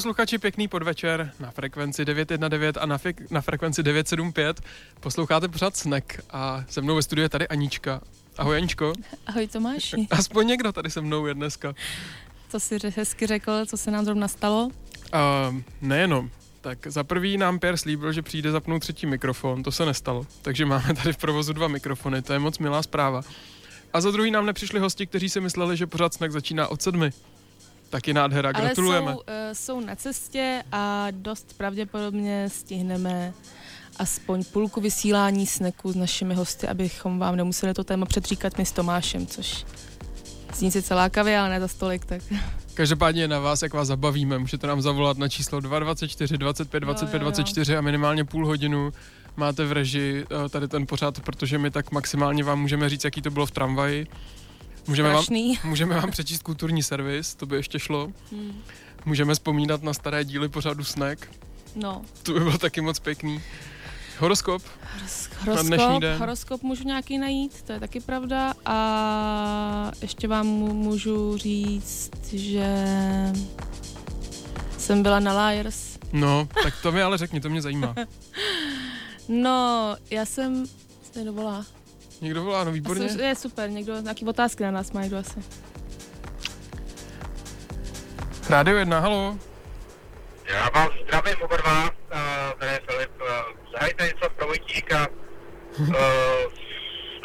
posluchači, pěkný podvečer na frekvenci 919 a na, fik- na frekvenci 975. Posloucháte pořád Snack a se mnou ve studiu je tady Anička. Ahoj Aničko. Ahoj Tomáši. Aspoň někdo tady se mnou je dneska. Co jsi hezky řekl, co se nám zrovna stalo? Uh, nejenom. Tak za prvý nám Pierre slíbil, že přijde zapnout třetí mikrofon, to se nestalo. Takže máme tady v provozu dva mikrofony, to je moc milá zpráva. A za druhý nám nepřišli hosti, kteří si mysleli, že pořád snack začíná od sedmi. Taky nádhera, gratulujeme. Ale jsou, uh, jsou na cestě a dost pravděpodobně stihneme aspoň půlku vysílání sneku s našimi hosty, abychom vám nemuseli to téma předříkat my s Tomášem, což zní si celákavě, ale ne za stolik, tak... Každopádně na vás, jak vás zabavíme. Můžete nám zavolat na číslo 224 25 25 jo, jo, jo. 24 a minimálně půl hodinu máte v reži uh, tady ten pořád, protože my tak maximálně vám můžeme říct, jaký to bylo v tramvaji. Můžeme vám, můžeme vám přečíst kulturní servis, to by ještě šlo. Hmm. Můžeme vzpomínat na staré díly pořadu Snack. No. To by bylo taky moc pěkný. Horoskop. Horoskop, na dnešní den. horoskop můžu nějaký najít, to je taky pravda. A ještě vám můžu říct, že jsem byla na Liars. No, tak to mi ale řekni, to mě zajímá. no, já jsem... Se dovolá. Někdo volá, no výborně. Asi, je super, někdo, nějaký otázky na nás má někdo asi. Rádio 1, halo. Já vás zdravím oba dva, uh, tady je Filip. Uh, zahajte něco pro Vojtíka. Uh,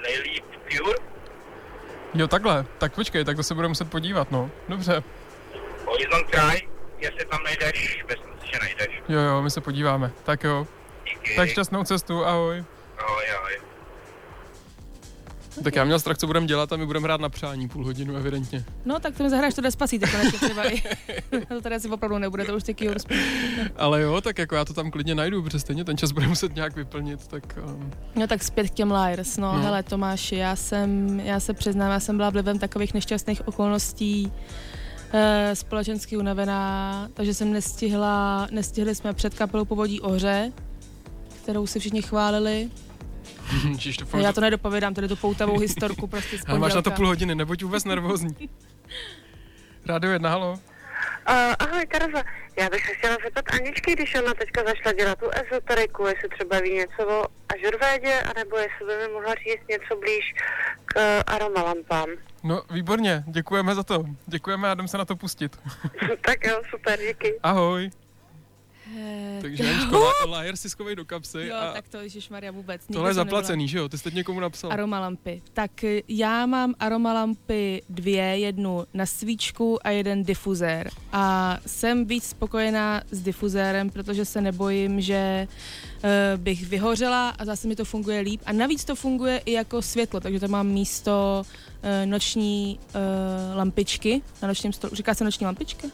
nejlíp Pure. Jo, takhle. Tak počkej, tak to se budeme muset podívat, no. Dobře. Horizon Kraj, jestli tam najdeš, myslím si, že najdeš. Jo, jo, my se podíváme. Tak jo. Díky. Tak šťastnou cestu, ahoj. Ahoj, ahoj. Tak já měl strach, co budeme dělat a my budeme hrát na přání půl hodinu, evidentně. No, tak to mi zahraješ to despacito konečně třeba i. to tady asi opravdu nebude, to už taky Ale jo, tak jako já to tam klidně najdu, protože stejně ten čas bude muset nějak vyplnit, tak... Um... No tak zpět k těm Liars, no, no. hele Tomáši, já jsem, já se přiznám, já jsem byla vlivem takových nešťastných okolností e, společensky unavená, takže jsem nestihla, nestihli jsme před kapelou Povodí Ohře, kterou si všichni chválili, to Já to nedopovědám, tady tu poutavou historku prostě Ale máš na to půl hodiny, nebuď vůbec nervózní. Rádio jedna, halo. Uh, ahoj, Tereza. Já bych se chtěla zeptat Aničky, když ona teďka zašla dělat tu ezoteriku, jestli třeba ví něco o ažurvédě, anebo jestli by mi mohla říct něco blíž k aromalampám. No, výborně, děkujeme za to. Děkujeme a jdem se na to pustit. tak jo, super, díky. Ahoj. Eh, Takže Aničko, lajer si schovej do kapsy. Jo, a tak to, Maria vůbec. Tohle je zaplacený, že jo? Ty jste někomu napsal. Aromalampy. Tak eh, já mám aromalampy dvě, jednu na svíčku a jeden difuzér. A jsem víc spokojená s difuzérem, protože se nebojím, že uh, bych vyhořela a zase mi to funguje líp. A navíc to funguje i jako světlo, takže to mám místo noční uh, lampičky na nočním stolu. Říká se noční lampička?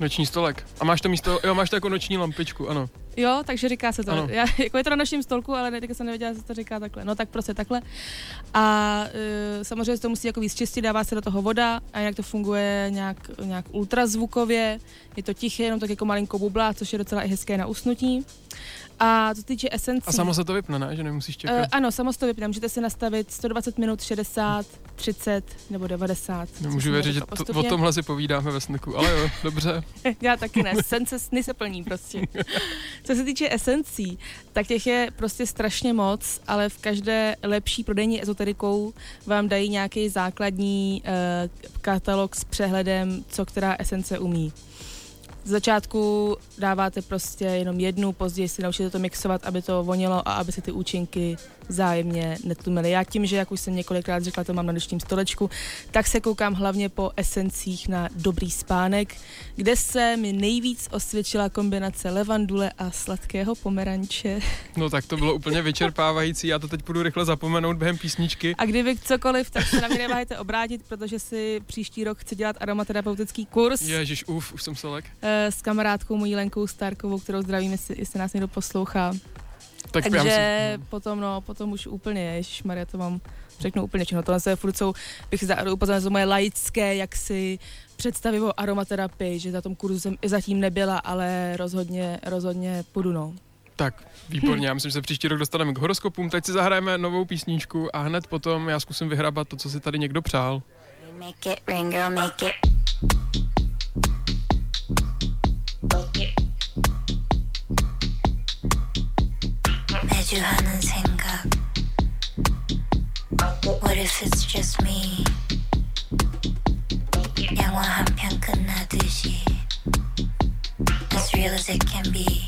Noční stolek. A máš to místo, jo, máš to jako noční lampičku, ano. Jo, takže říká se to. Ano. Já, jako je to na nočním stolku, ale teďka jsem nevěděla, že se to říká takhle. No tak prostě takhle. A e, samozřejmě se to musí jako víc čistit, dává se do toho voda a jak to funguje nějak, nějak ultrazvukově. Je to tiché, jenom tak jako malinko bubla, což je docela i hezké na usnutí. A co týče esencí... A samo se to vypne, ne? Že nemusíš čekat? Uh, ano, samo se to vypne. Můžete si nastavit 120 minut, 60, 30 nebo 90. Nemůžu věřit, že to, o tomhle si povídáme ve sneku, ale jo, dobře. Já taky ne, sen se sny se plní prostě. co se týče esencí, tak těch je prostě strašně moc, ale v každé lepší prodejní ezoterikou vám dají nějaký základní uh, katalog s přehledem, co která esence umí. Z začátku dáváte prostě jenom jednu, později si naučíte to mixovat, aby to vonilo a aby se ty účinky vzájemně netlumily. Já tím, že jak už jsem několikrát řekla, to mám na nočním stolečku, tak se koukám hlavně po esencích na dobrý spánek, kde se mi nejvíc osvědčila kombinace levandule a sladkého pomeranče. No tak to bylo úplně vyčerpávající, já to teď budu rychle zapomenout během písničky. A kdyby cokoliv, tak se na mě neváhejte obrátit, protože si příští rok chci dělat aromaterapeutický kurz. Ježiš, uf, už jsem se lek. Eh, s kamarádkou mojí Lenkou Starkovou, kterou zdravím, jestli, jestli nás někdo poslouchá. Tak já Takže myslím, potom, no, potom už úplně, Maria, to vám řeknu úplně všechno. Tohle se furt jsou, bych za, upozornila, to moje laické, jak si představy o aromaterapii, že za tom kurzu jsem i zatím nebyla, ale rozhodně, rozhodně půjdu, no. tak, výborně, já myslím, že se příští rok dostaneme k horoskopům. Teď si zahrajeme novou písničku a hned potom já zkusím vyhrabat to, co si tady někdo přál. Make it rain, girl, make it. 매 주 하는 생각. What if it's just me? 영화 한 편 끝나듯이. As real as it can be.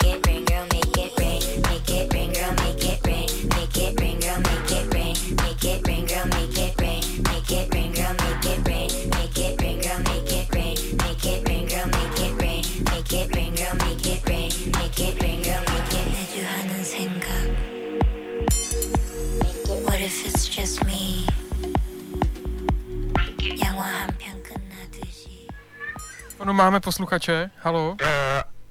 Ono máme posluchače, halo. Uh,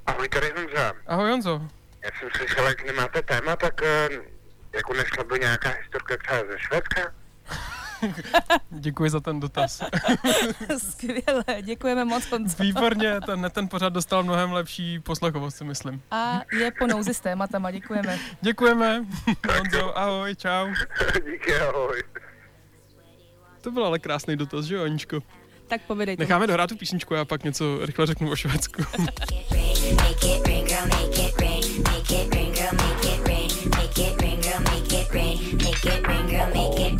ahoj, tady Honza. Ahoj Honzo. Já jsem slyšel, jak nemáte téma, tak uh, jako nešla by nějaká historka třeba ze Švédska? Děkuji za ten dotaz. Skvěle, děkujeme moc, Honzo. Výborně, ten, ten pořad dostal mnohem lepší poslechovost, si myslím. A je po nouzi s tématama, děkujeme. Děkujeme. Honzo, ahoj, čau. Díky, ahoj. To byl ale krásný dotaz, že jo, Aničko? Tak povědejte. Necháme dohrát tu písničku, já pak něco rychle řeknu o Švédsku. Make it rain, girl, make it rain. Make it rain, girl, make it rain. Make it rain, girl, make it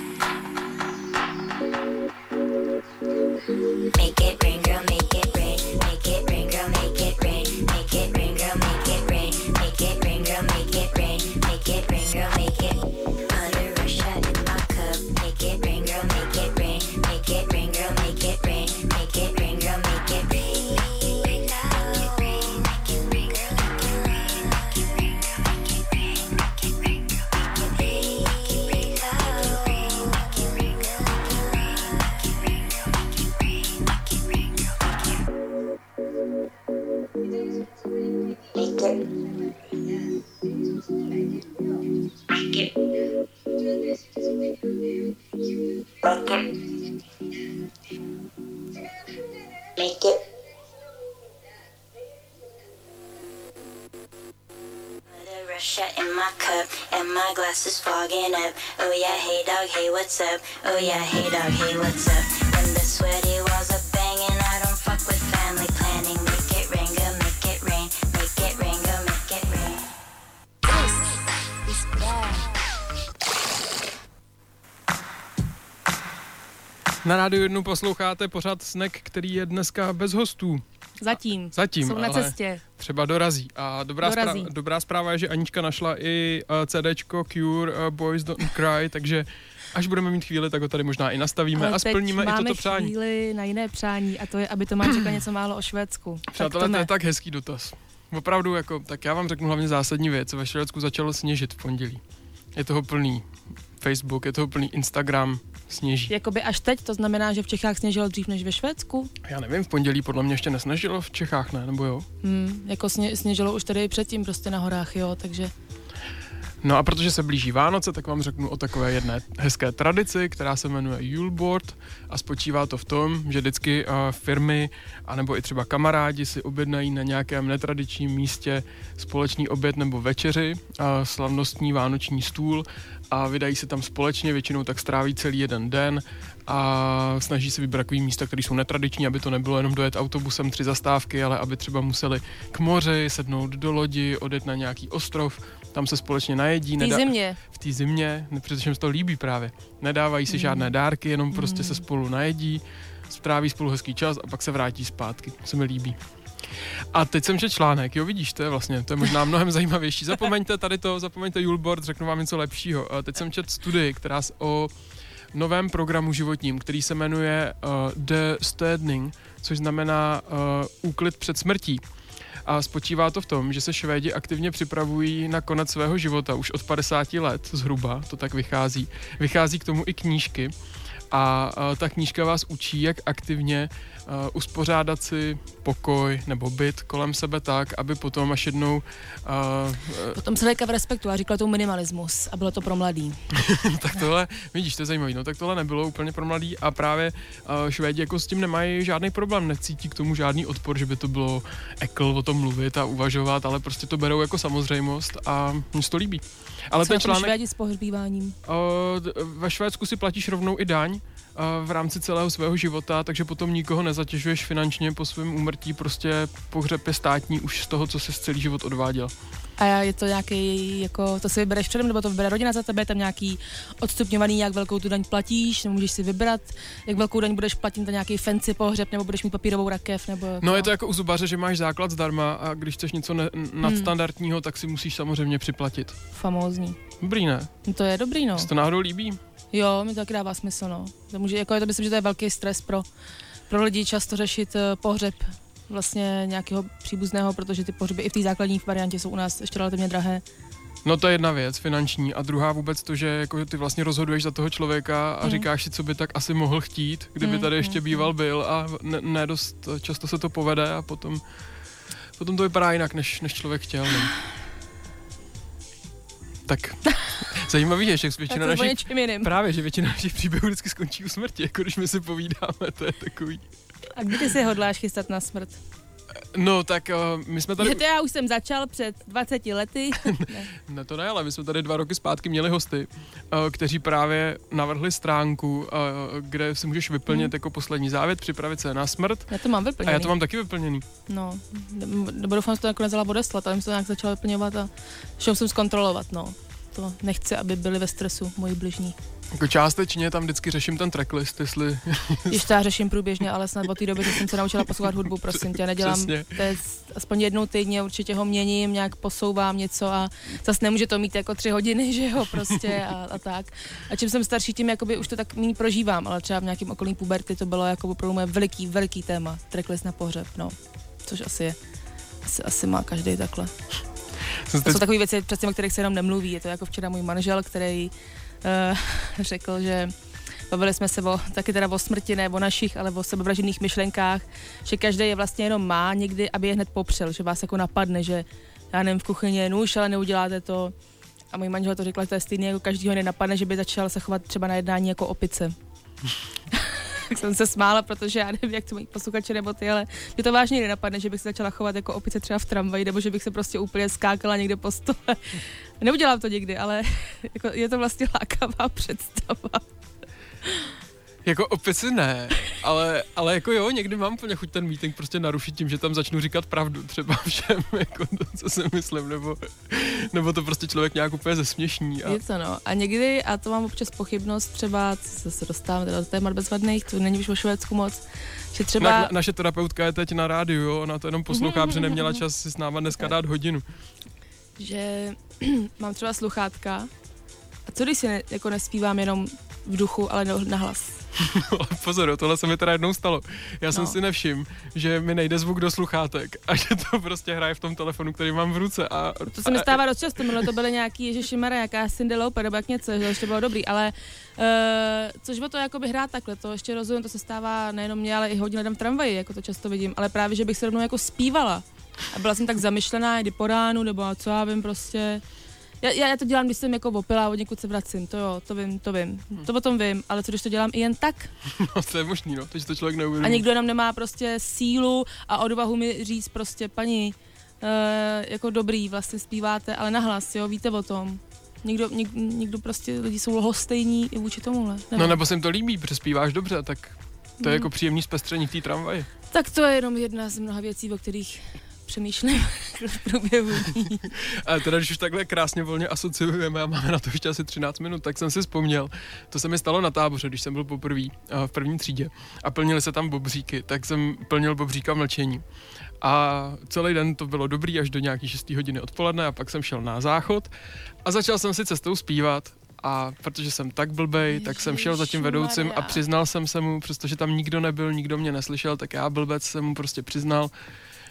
dog, hey what's up? Oh yeah, hey dog, hey what's up? When the sweaty walls are banging, I don't fuck with family planning. Make it rain, go make it rain. Make it rain, go make it rain. This is bad. Na rádiu jednu posloucháte pořád Snack, který je dneska bez hostů. Zatím. Zatím, Jsou na ale cestě. třeba dorazí. A dobrá, Dorazí. Zpráva, dobrá zpráva je, že Anička našla i uh, CDčko Cure uh, Boys Don't Cry, takže až budeme mít chvíli, tak ho tady možná i nastavíme Ale a splníme i toto přání. chvíli na jiné přání a to je, aby Tomáš řekla něco málo o Švédsku. Přátelé, to je tak hezký dotaz. Opravdu, jako, tak já vám řeknu hlavně zásadní věc. Ve Švédsku začalo sněžit v pondělí. Je toho plný Facebook, je toho plný Instagram, sněží. Jakoby až teď, to znamená, že v Čechách sněžilo dřív než ve Švédsku? Já nevím, v pondělí podle mě ještě nesnažilo v Čechách, ne? Nebo jo? Hmm, jako sně, sněžilo už tady předtím prostě na horách, jo, takže No a protože se blíží Vánoce, tak vám řeknu o takové jedné hezké tradici, která se jmenuje Juleboard a spočívá to v tom, že vždycky uh, firmy anebo i třeba kamarádi si objednají na nějakém netradičním místě společný oběd nebo večeři, uh, slavnostní vánoční stůl a vydají se tam společně, většinou tak stráví celý jeden den a snaží se vybrat takový místa, které jsou netradiční, aby to nebylo jenom dojet autobusem tři zastávky, ale aby třeba museli k moři, sednout do lodi, odjet na nějaký ostrov, tam se společně najedí. v té zimě. v té zimě, protože jim to líbí právě. Nedávají si žádné dárky, jenom prostě se spolu najedí, stráví spolu hezký čas a pak se vrátí zpátky. To se mi líbí. A teď jsem četl článek, jo vidíš, to je vlastně, to je možná mnohem zajímavější. Zapomeňte tady to, zapomeňte Julbord, řeknu vám něco lepšího. A teď jsem četl studii, která s- o novém programu životním, který se jmenuje uh, The Stedning, což znamená uh, úklid před smrtí. A spočívá to v tom, že se Švédi aktivně připravují na konec svého života už od 50 let zhruba, to tak vychází. Vychází k tomu i knížky. A ta knížka vás učí, jak aktivně uh, uspořádat si pokoj nebo byt kolem sebe tak, aby potom až jednou uh, Potom člověka v respektu a říkala to minimalismus a bylo to pro mladý. tak tohle, vidíš, to je zajímavé, no tak tohle nebylo úplně pro mladý a právě uh, Švédi jako s tím nemají žádný problém, necítí k tomu žádný odpor, že by to bylo ekl o tom mluvit a uvažovat, ale prostě to berou jako samozřejmost a mně se to líbí. Ale Co ten článek, Švédi s pohřbíváním? uh, ve Švédsku si platíš rovnou i daň, v rámci celého svého života, takže potom nikoho nezatěžuješ finančně po svém úmrtí, prostě pohřeb je státní už z toho, co se celý život odváděl. A je to nějaký, jako, to si vybereš předem, nebo to vybere rodina za tebe, je tam nějaký odstupňovaný, jak velkou tu daň platíš, nebo můžeš si vybrat, jak velkou daň budeš platit na nějaký fancy pohřeb, nebo budeš mít papírovou rakev, nebo jako, No je to jako u zubaře, že máš základ zdarma a když chceš něco ne- nadstandardního, tak si musíš samozřejmě připlatit. famózní. Dobrý, ne? No to je dobrý, no. Se to náhodou líbí? Jo, mi to taky dává smysl, no. To může, jako, to myslím, že to je velký stres pro, pro lidi často řešit uh, pohřeb vlastně nějakého příbuzného, protože ty pohřeby i v té základní variantě jsou u nás ještě relativně drahé. No to je jedna věc, finanční. A druhá vůbec to, že jako ty vlastně rozhoduješ za toho člověka a Hmm. říkáš si, co by tak asi mohl chtít, kdyby Hmm, tady ještě hmm, býval byl a ne, ne dost často se to povede a potom, potom to vypadá jinak, než, než člověk chtěl. No. Tak zajímavý je, že Tak většina je o našich. Právě, že většina našich příběhů vždycky skončí u smrti, jako když my si povídáme, to je takový. A kdy ty si hodláš chystat na smrt? No tak uh, my jsme tady, Že to já už jsem začal před 20 lety. ne to ne, ale my jsme tady dva roky zpátky měli hosty, uh, kteří právě navrhli stránku, uh, kde si můžeš vyplnit jako poslední závět, připravit se na smrt. Já to mám A vyplněný. já to mám taky vyplněný. No, nebo doufám, že to nakonec dala odeslat, ale jsem to nějak začala vyplňovat a šel jsem zkontrolovat, no. To nechci, aby byli ve stresu moji bližní. Jako částečně tam vždycky řeším ten tracklist, jestli Když to já řeším průběžně, ale snad od té doby, že jsem se naučila poslouchat hudbu, prosím tě, nedělám, Přesně. to je aspoň jednou týdně, určitě ho měním, nějak posouvám něco a zase nemůže to mít jako tři hodiny, že jo, prostě a, a tak. A čím jsem starší, tím jakoby už to tak méně prožívám, ale třeba v nějakém okolí puberty to bylo jako opravdu moje veliký, veliký téma, tracklist na pohřeb, no, což asi je, asi, asi má každý takhle. To teď, jsou takové věci, přesně o kterých se jenom nemluví. Je to jako včera můj manžel, který uh, řekl, že bavili jsme se o, taky teda o smrti, ne o našich, ale o sebevražedných myšlenkách, že každý je vlastně jenom má někdy, aby je hned popřel, že vás jako napadne, že já nevím, v kuchyni je nůž, ale neuděláte to. A můj manžel to řekl, že to je stejný, jako každýho nenapadne, že by začal se chovat třeba na jednání jako opice. tak jsem se smála, protože já nevím, jak to mají posluchači nebo ty, ale mě to vážně nenapadne, že bych se začala chovat jako opice třeba v tramvaji, nebo že bych se prostě úplně skákala někde po stole. Neudělám to nikdy, ale jako je to vlastně lákavá představa. Jako opici ne, ale, ale jako jo, někdy mám plně chuť ten meeting prostě narušit tím, že tam začnu říkat pravdu třeba všem, jako to, co si myslím, nebo, nebo to prostě člověk nějak úplně zesměšní. A, Je to no. A někdy, a to mám občas pochybnost, třeba, co se dostávám teda do témat bezvadných, to není už o Švédsku moc, že třeba... Na, naše terapeutka je teď na rádiu, jo, ona to jenom poslouchá, protože neměla čas si s náma dneska dát hodinu. že mám třeba sluchátka a co když si ne, jako nespívám jenom v duchu, ale na pozor, tohle se mi teda jednou stalo. Já jsem No. si nevšiml, že mi nejde zvuk do sluchátek a že to prostě hraje v tom telefonu, který mám v ruce. A, To se mi stává dost často, minule to byly nějaký Ježišimara, jaká Cindy Lauper, nebo jak něco, že to ještě bylo dobrý, ale uh, což bylo to jakoby hrát takhle, to ještě rozumím, to se stává nejenom mě, ale i hodně lidem v tramvaji, jako to často vidím, ale právě, že bych se rovnou jako zpívala a byla jsem tak zamyšlená, kdy po ránu, nebo co já vím prostě, já, já, já to dělám, když jsem jako opila a od někud se vracím, to jo, to vím, to vím, to o tom vím, ale co když to dělám i jen tak No, to je možný, no, to, to člověk a neuvědomí. někdo jenom nemá prostě sílu a odvahu mi říct prostě, paní, uh, jako dobrý, vlastně zpíváte, ale nahlas, jo, víte o tom. Někdo, něk, někdo prostě, lidi jsou lhostejní i vůči tomuhle. No Nevím. nebo se jim to líbí, protože zpíváš dobře, tak to je Mm. jako příjemný zpestření v té tramvaji. Tak to je jenom jedna z mnoha věcí, o kterých přemýšlím v průběhu dní. A teda, když už takhle krásně volně asociujeme a máme na to ještě asi 13 minut, tak jsem si vzpomněl, to se mi stalo na táboře, když jsem byl poprvé eh, v první třídě a plnili se tam bobříky, tak jsem plnil bobříka mlčení. A celý den to bylo dobrý až do nějaký 6 hodiny odpoledne a pak jsem šel na záchod a začal jsem si cestou zpívat a protože jsem tak blbej, tak jsem šel za tím vedoucím a Ježišmarja. přiznal jsem se mu, přestože tam nikdo nebyl, nikdo mě neslyšel, tak já blbec jsem mu prostě přiznal,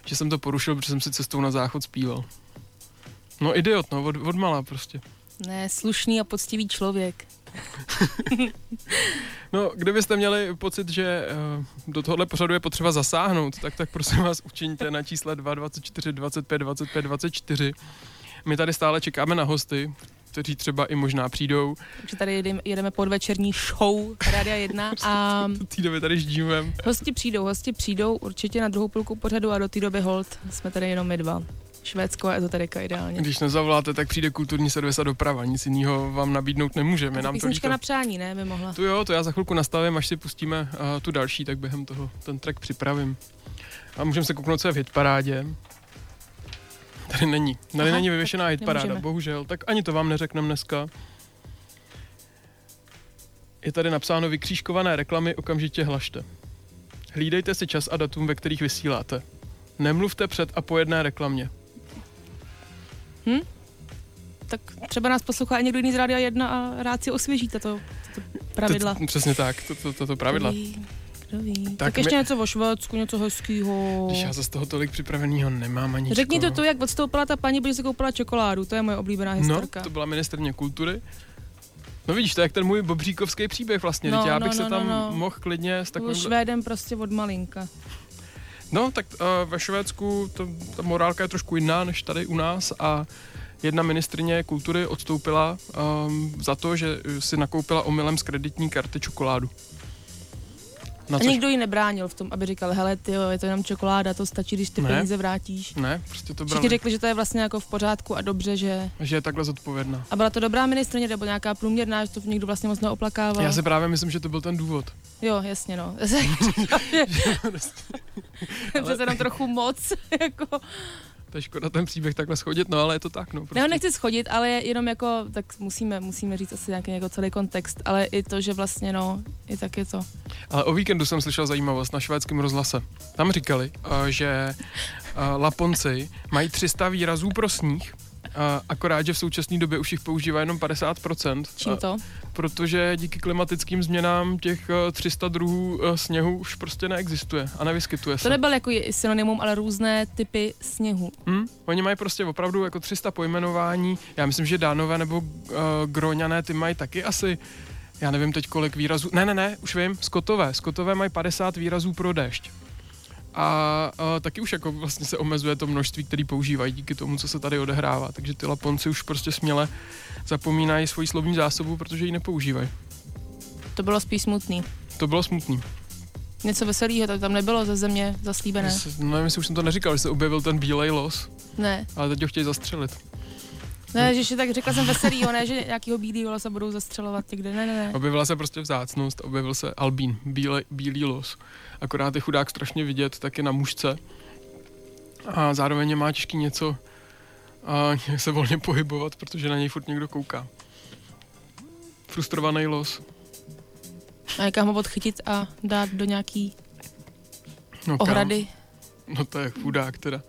že jsem to porušil, protože jsem si cestou na záchod zpíval. No idiot, no, od, od malá prostě. Ne, slušný a poctivý člověk. No, kdybyste měli pocit, že uh, do tohohle pořadu je potřeba zasáhnout, tak tak prosím vás učiňte na čísle 2, 24, 25, 25, 24. My tady stále čekáme na hosty, kteří třeba i možná přijdou. Takže tady jedeme, jedeme podvečerní show Rádia 1 a Do té doby tady ždívem. hosti přijdou, hosti přijdou určitě na druhou půlku pořadu a do té doby hold jsme tady jenom my dva. Švédsko a ezoterika ideálně. Když nezavoláte, tak přijde kulturní servis a doprava. Nic jiného vám nabídnout nemůžeme. Nám to líto. na přání, ne, by mohla. Tu jo, to já za chvilku nastavím, až si pustíme uh, tu další, tak během toho ten track připravím. A můžeme se kouknout, co je v hitparádě. Tady není. Tady Aha, není vyvěšená hitparáda, nemůžeme. bohužel. Tak ani to vám neřekneme dneska. Je tady napsáno vykřížkované reklamy, okamžitě hlašte. Hlídejte si čas a datum, ve kterých vysíláte. Nemluvte před a po jedné reklamě. Tak třeba nás poslouchá i někdo jiný z Rádia 1 a rád si osvěží tato, tato pravidla. To, přesně tak, to, to, to, to pravidla. Ví, kdo ví. Tak, Tak ještě my- něco o Švédsku, něco hezkýho. Když já zase toho tolik připraveného nemám ani Řekni to tu, jak odstoupila ta paní, protože se koupila čokoládu, to je moje oblíbená historka. No, to byla ministrně kultury. No vidíš, to je jak ten můj bobříkovský příběh vlastně, No, no, já no, bych se no, tam no, no. mohl klidně s takovým... Švédem prostě od malinka. No, tak uh, ve Švédsku to, ta morálka je trošku jiná než tady u nás a jedna ministrině kultury odstoupila um, za to, že si nakoupila omylem z kreditní karty čokoládu. Na A což... nikdo jí nebránil v tom, aby říkal, hele, ty je to jenom čokoláda, to stačí, když ty Ne. peníze vrátíš. Ne, prostě to Všichni brali, řekli, že to je vlastně jako v pořádku a dobře, že... že je takhle zodpovědná. A byla to dobrá ministrině, nebo nějaká průměrná, že to někdo vlastně moc neoplakával? Já si právě myslím, že to byl ten důvod. Jo, jasně, no. Přece jenom trochu moc, jako... To je škoda ten příběh takhle schodit, no ale je to tak, no. Prostě. Já ho nechci schodit, ale jenom jako, tak musíme, musíme říct asi nějaký jako celý kontext, ale i to, že vlastně, no, i tak je to. Ale o víkendu jsem slyšel zajímavost na švédském rozhlase. Tam říkali, eh, že eh, Laponci mají 300 výrazů pro sníh, a akorát, že v současné době už jich používá jenom 50%. Čím a- to? Protože díky klimatickým změnám těch eh, 300 druhů eh, sněhu už prostě neexistuje a nevyskytuje se. To nebyl jako synonymum, ale různé typy sněhu. Hm? Oni mají prostě opravdu jako 300 pojmenování. Já myslím, že Dánové nebo uh, Groňané ty mají taky asi, já nevím teď kolik výrazů. Ne, ne, ne, už vím, Skotové. Skotové mají 50 výrazů pro déšť. A uh, taky už jako vlastně se omezuje to množství, který používají díky tomu, co se tady odehrává. Takže ty Laponci už prostě směle zapomínají svoji slovní zásobu, protože ji nepoužívají. To bylo spíš smutný. To bylo smutný. Něco veselého, to tam nebylo ze země zaslíbené. No, nevím, jestli už jsem to neříkal, že se objevil ten bílej los, Ne. ale teď ho chtějí zastřelit. Ne, že tak řekla jsem veselýho, ne, že nějakýho bílýho losa budou zastřelovat někde, ne, ne, ne. Objevila se prostě vzácnost, objevil se albín, bíle, bílý los. Akorát je chudák strašně vidět taky na mužce. A zároveň má těžký něco a se volně pohybovat, protože na něj furt někdo kouká. Frustrovaný los. A někam ho odchytit a dát do nějaký No, kam? ohrady. No to je chudák teda.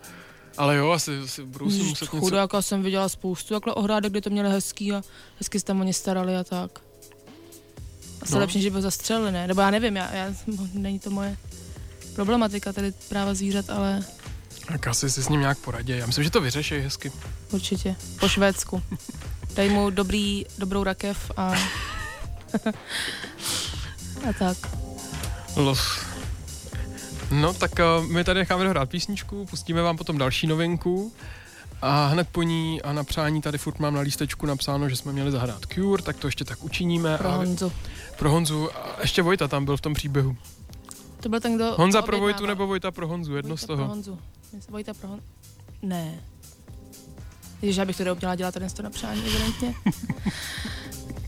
Ale jo, asi, asi budou si muset něco... Chudáka jsem viděla spoustu takhle ohrádek, kde to měli hezký a hezky se tam o ně starali a tak. Asi No. lepší, že by ho zastřelili, ne? Nebo já nevím, já, já, není to moje problematika, tady práva zvířat, ale Tak asi si s ním nějak poradí. Já myslím, že to vyřeší hezky. určitě. Po Švédsku. Dej mu dobrý, dobrou rakev a... a tak. Los. No tak uh, my tady necháme dohrát písničku, pustíme vám potom další novinku a hned po ní a na přání tady furt mám na lístečku napsáno, že jsme měli zahrát Cure, tak to ještě tak učiníme. Pro a Honzu. pro Honzu. A ještě Vojta tam byl v tom příběhu. To byl ten, kdo Honza pro Vojtu nebo Vojta pro Honzu, jedno z Vojta Pro toho. Honzu. Vojta pro Honzu. Ne. Ježiš, já bych to neuměla dělat ten to na přání, evidentně.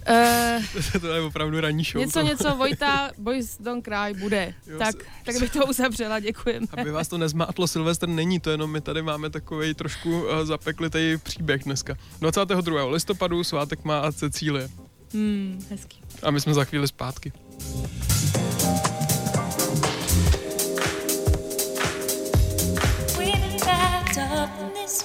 uh, to je opravdu ranní show. něco, to. něco, Vojta, Boys Don't Cry bude. Jo, tak, se- tak bych to uzavřela, děkujeme. Aby vás to nezmátlo, Silvestr není to, jenom my tady máme takový trošku uh, zapeklitý příběh dneska. 22. listopadu svátek má Cecílie. Hmm, hezký. A my jsme za chvíli zpátky. We've up this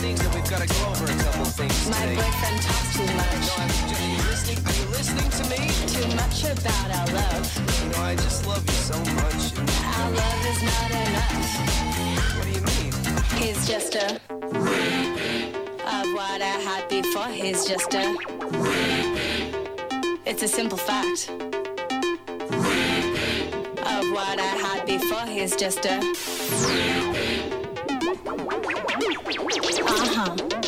things and we've got to go over a couple things My today. boyfriend talks too much. No, I'm, are, you listening, are you listening to me? Too much about our love. You know, I just love you so much. Our love is not enough. What do you mean? He's just a... Repeat. Of what I had before, he's just a... Repeat. It's a simple fact. Repeat. Of what I had before, he's just a... Repeat. 拔塔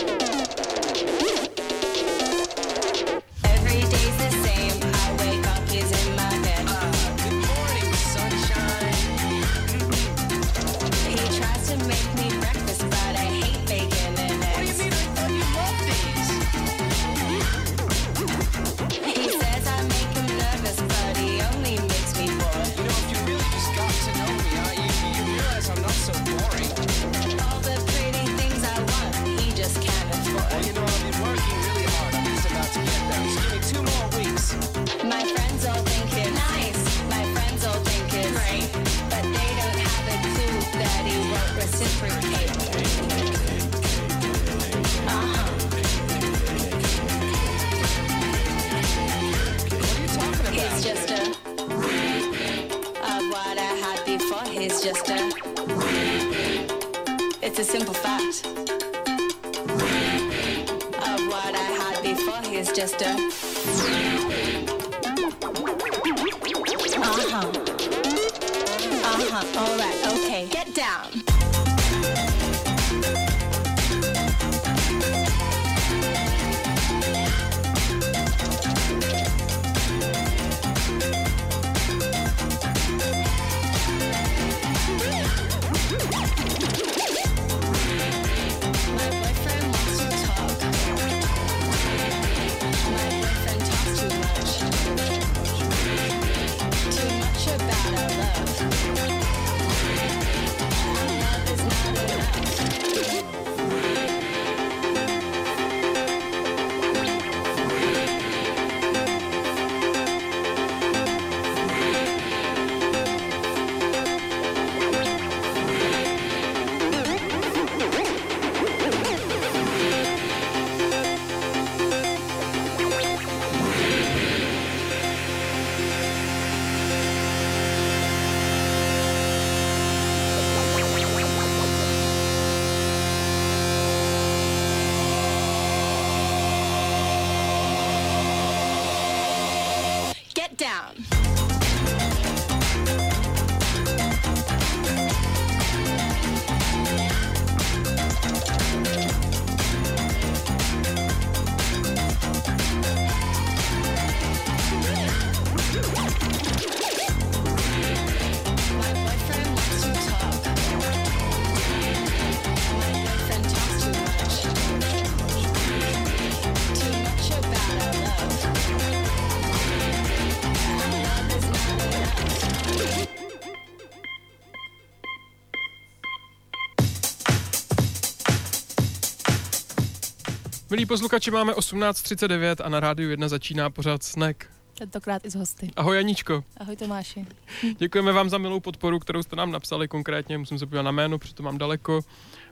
posluchači, máme 18.39 a na rádiu 1 začíná pořád Snack. Tentokrát i z hosty. Ahoj Janičko. Ahoj Tomáši. Děkujeme vám za milou podporu, kterou jste nám napsali konkrétně, musím se podívat na jméno, protože to mám daleko.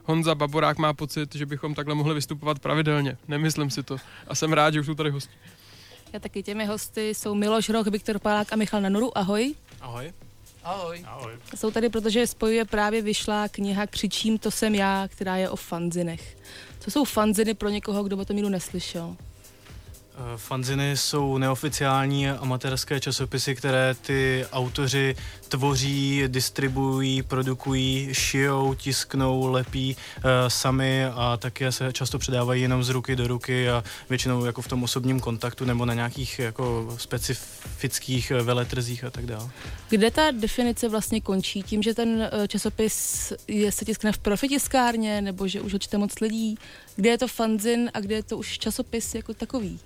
Honza Baborák má pocit, že bychom takhle mohli vystupovat pravidelně. Nemyslím si to. A jsem rád, že už jsou tady hosti. Já taky těmi hosty jsou Miloš Roch, Viktor Palák a Michal Nanuru. Ahoj. Ahoj. Ahoj. Ahoj. Jsou tady, protože spojuje právě vyšla kniha Křičím, to jsem já, která je o fanzinech. Co jsou fanziny pro někoho, kdo o tom nikdo neslyšel? Eh, Fanziny jsou neoficiální amatérské časopisy, které ty autoři tvoří, distribuují, produkují, šijou, tisknou, lepí uh, sami a také se často předávají jenom z ruky do ruky a většinou jako v tom osobním kontaktu nebo na nějakých jako specifických eh, veletrzích a tak dále. Kde ta definice vlastně končí? Tím, že ten eh, časopis je, se tiskne v profitiskárně, nebo že už ho čte moc lidí? Kde je to fanzin a kde je to už časopis jako takový?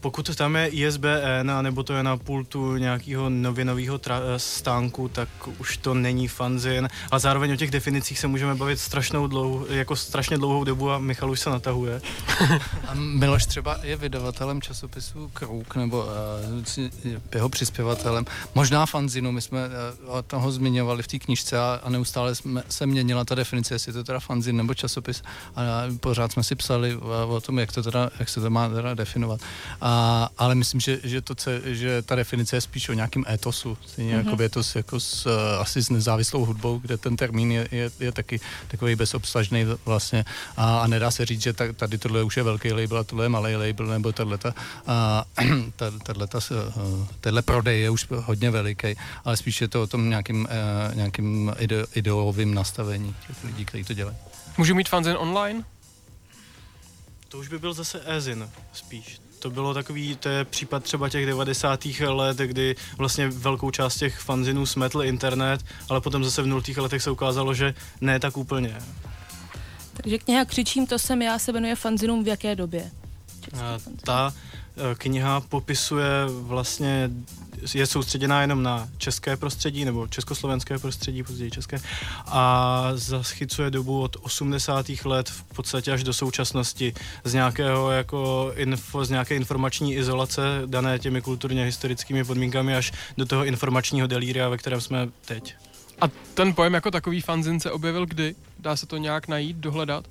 Pokud tam je ISBN, nebo to je na pultu nějakého novinového tra- eh, stánku, tak už to není fanzin. A zároveň o těch definicích se můžeme bavit strašnou dlouhou, jako strašně dlouhou dobu a Michal už se natahuje. A Miloš třeba je vydavatelem časopisu Krouk, nebo uh, jeho přispěvatelem. Možná fanzinu, my jsme uh, toho zmiňovali v té knižce a, a neustále jsme, se měnila ta definice, jestli to teda fanzin nebo časopis. A pořád jsme si psali uh, o tom, jak, to teda, jak se to má teda definovat. A, ale myslím, že, že, to, že ta definice je spíš o nějakém etosu. Stejně mm-hmm. jako etos jako s, uh, asi s nezávislou hudbou, kde ten termín je, je, je taky takový bezobsažný vlastně. A, a nedá se říct, že ta, tady tohle už je velký label a tohle je malý label, nebo tato, a, tato, tenhle prodej je už hodně veliký, ale spíš je to o tom nějakým, uh, nějakým ide, ideovým nastavení těch lidí, kteří to dělají. Můžu mít fanzin online? To už by byl zase Ezin spíš. To bylo takový, to je případ třeba těch 90. let, kdy vlastně velkou část těch fanzinů smetl internet, ale potom zase v 0. letech se ukázalo, že ne tak úplně. Takže kniha Křičím, to jsem já, se jmenuje fanzinům v jaké době? A ta kniha popisuje vlastně, je soustředěná jenom na české prostředí, nebo československé prostředí, později české, a zachycuje dobu od 80. let v podstatě až do současnosti z nějakého jako info, z nějaké informační izolace dané těmi kulturně historickými podmínkami až do toho informačního delíria, ve kterém jsme teď. A ten pojem jako takový fanzin se objevil kdy? Dá se to nějak najít, dohledat?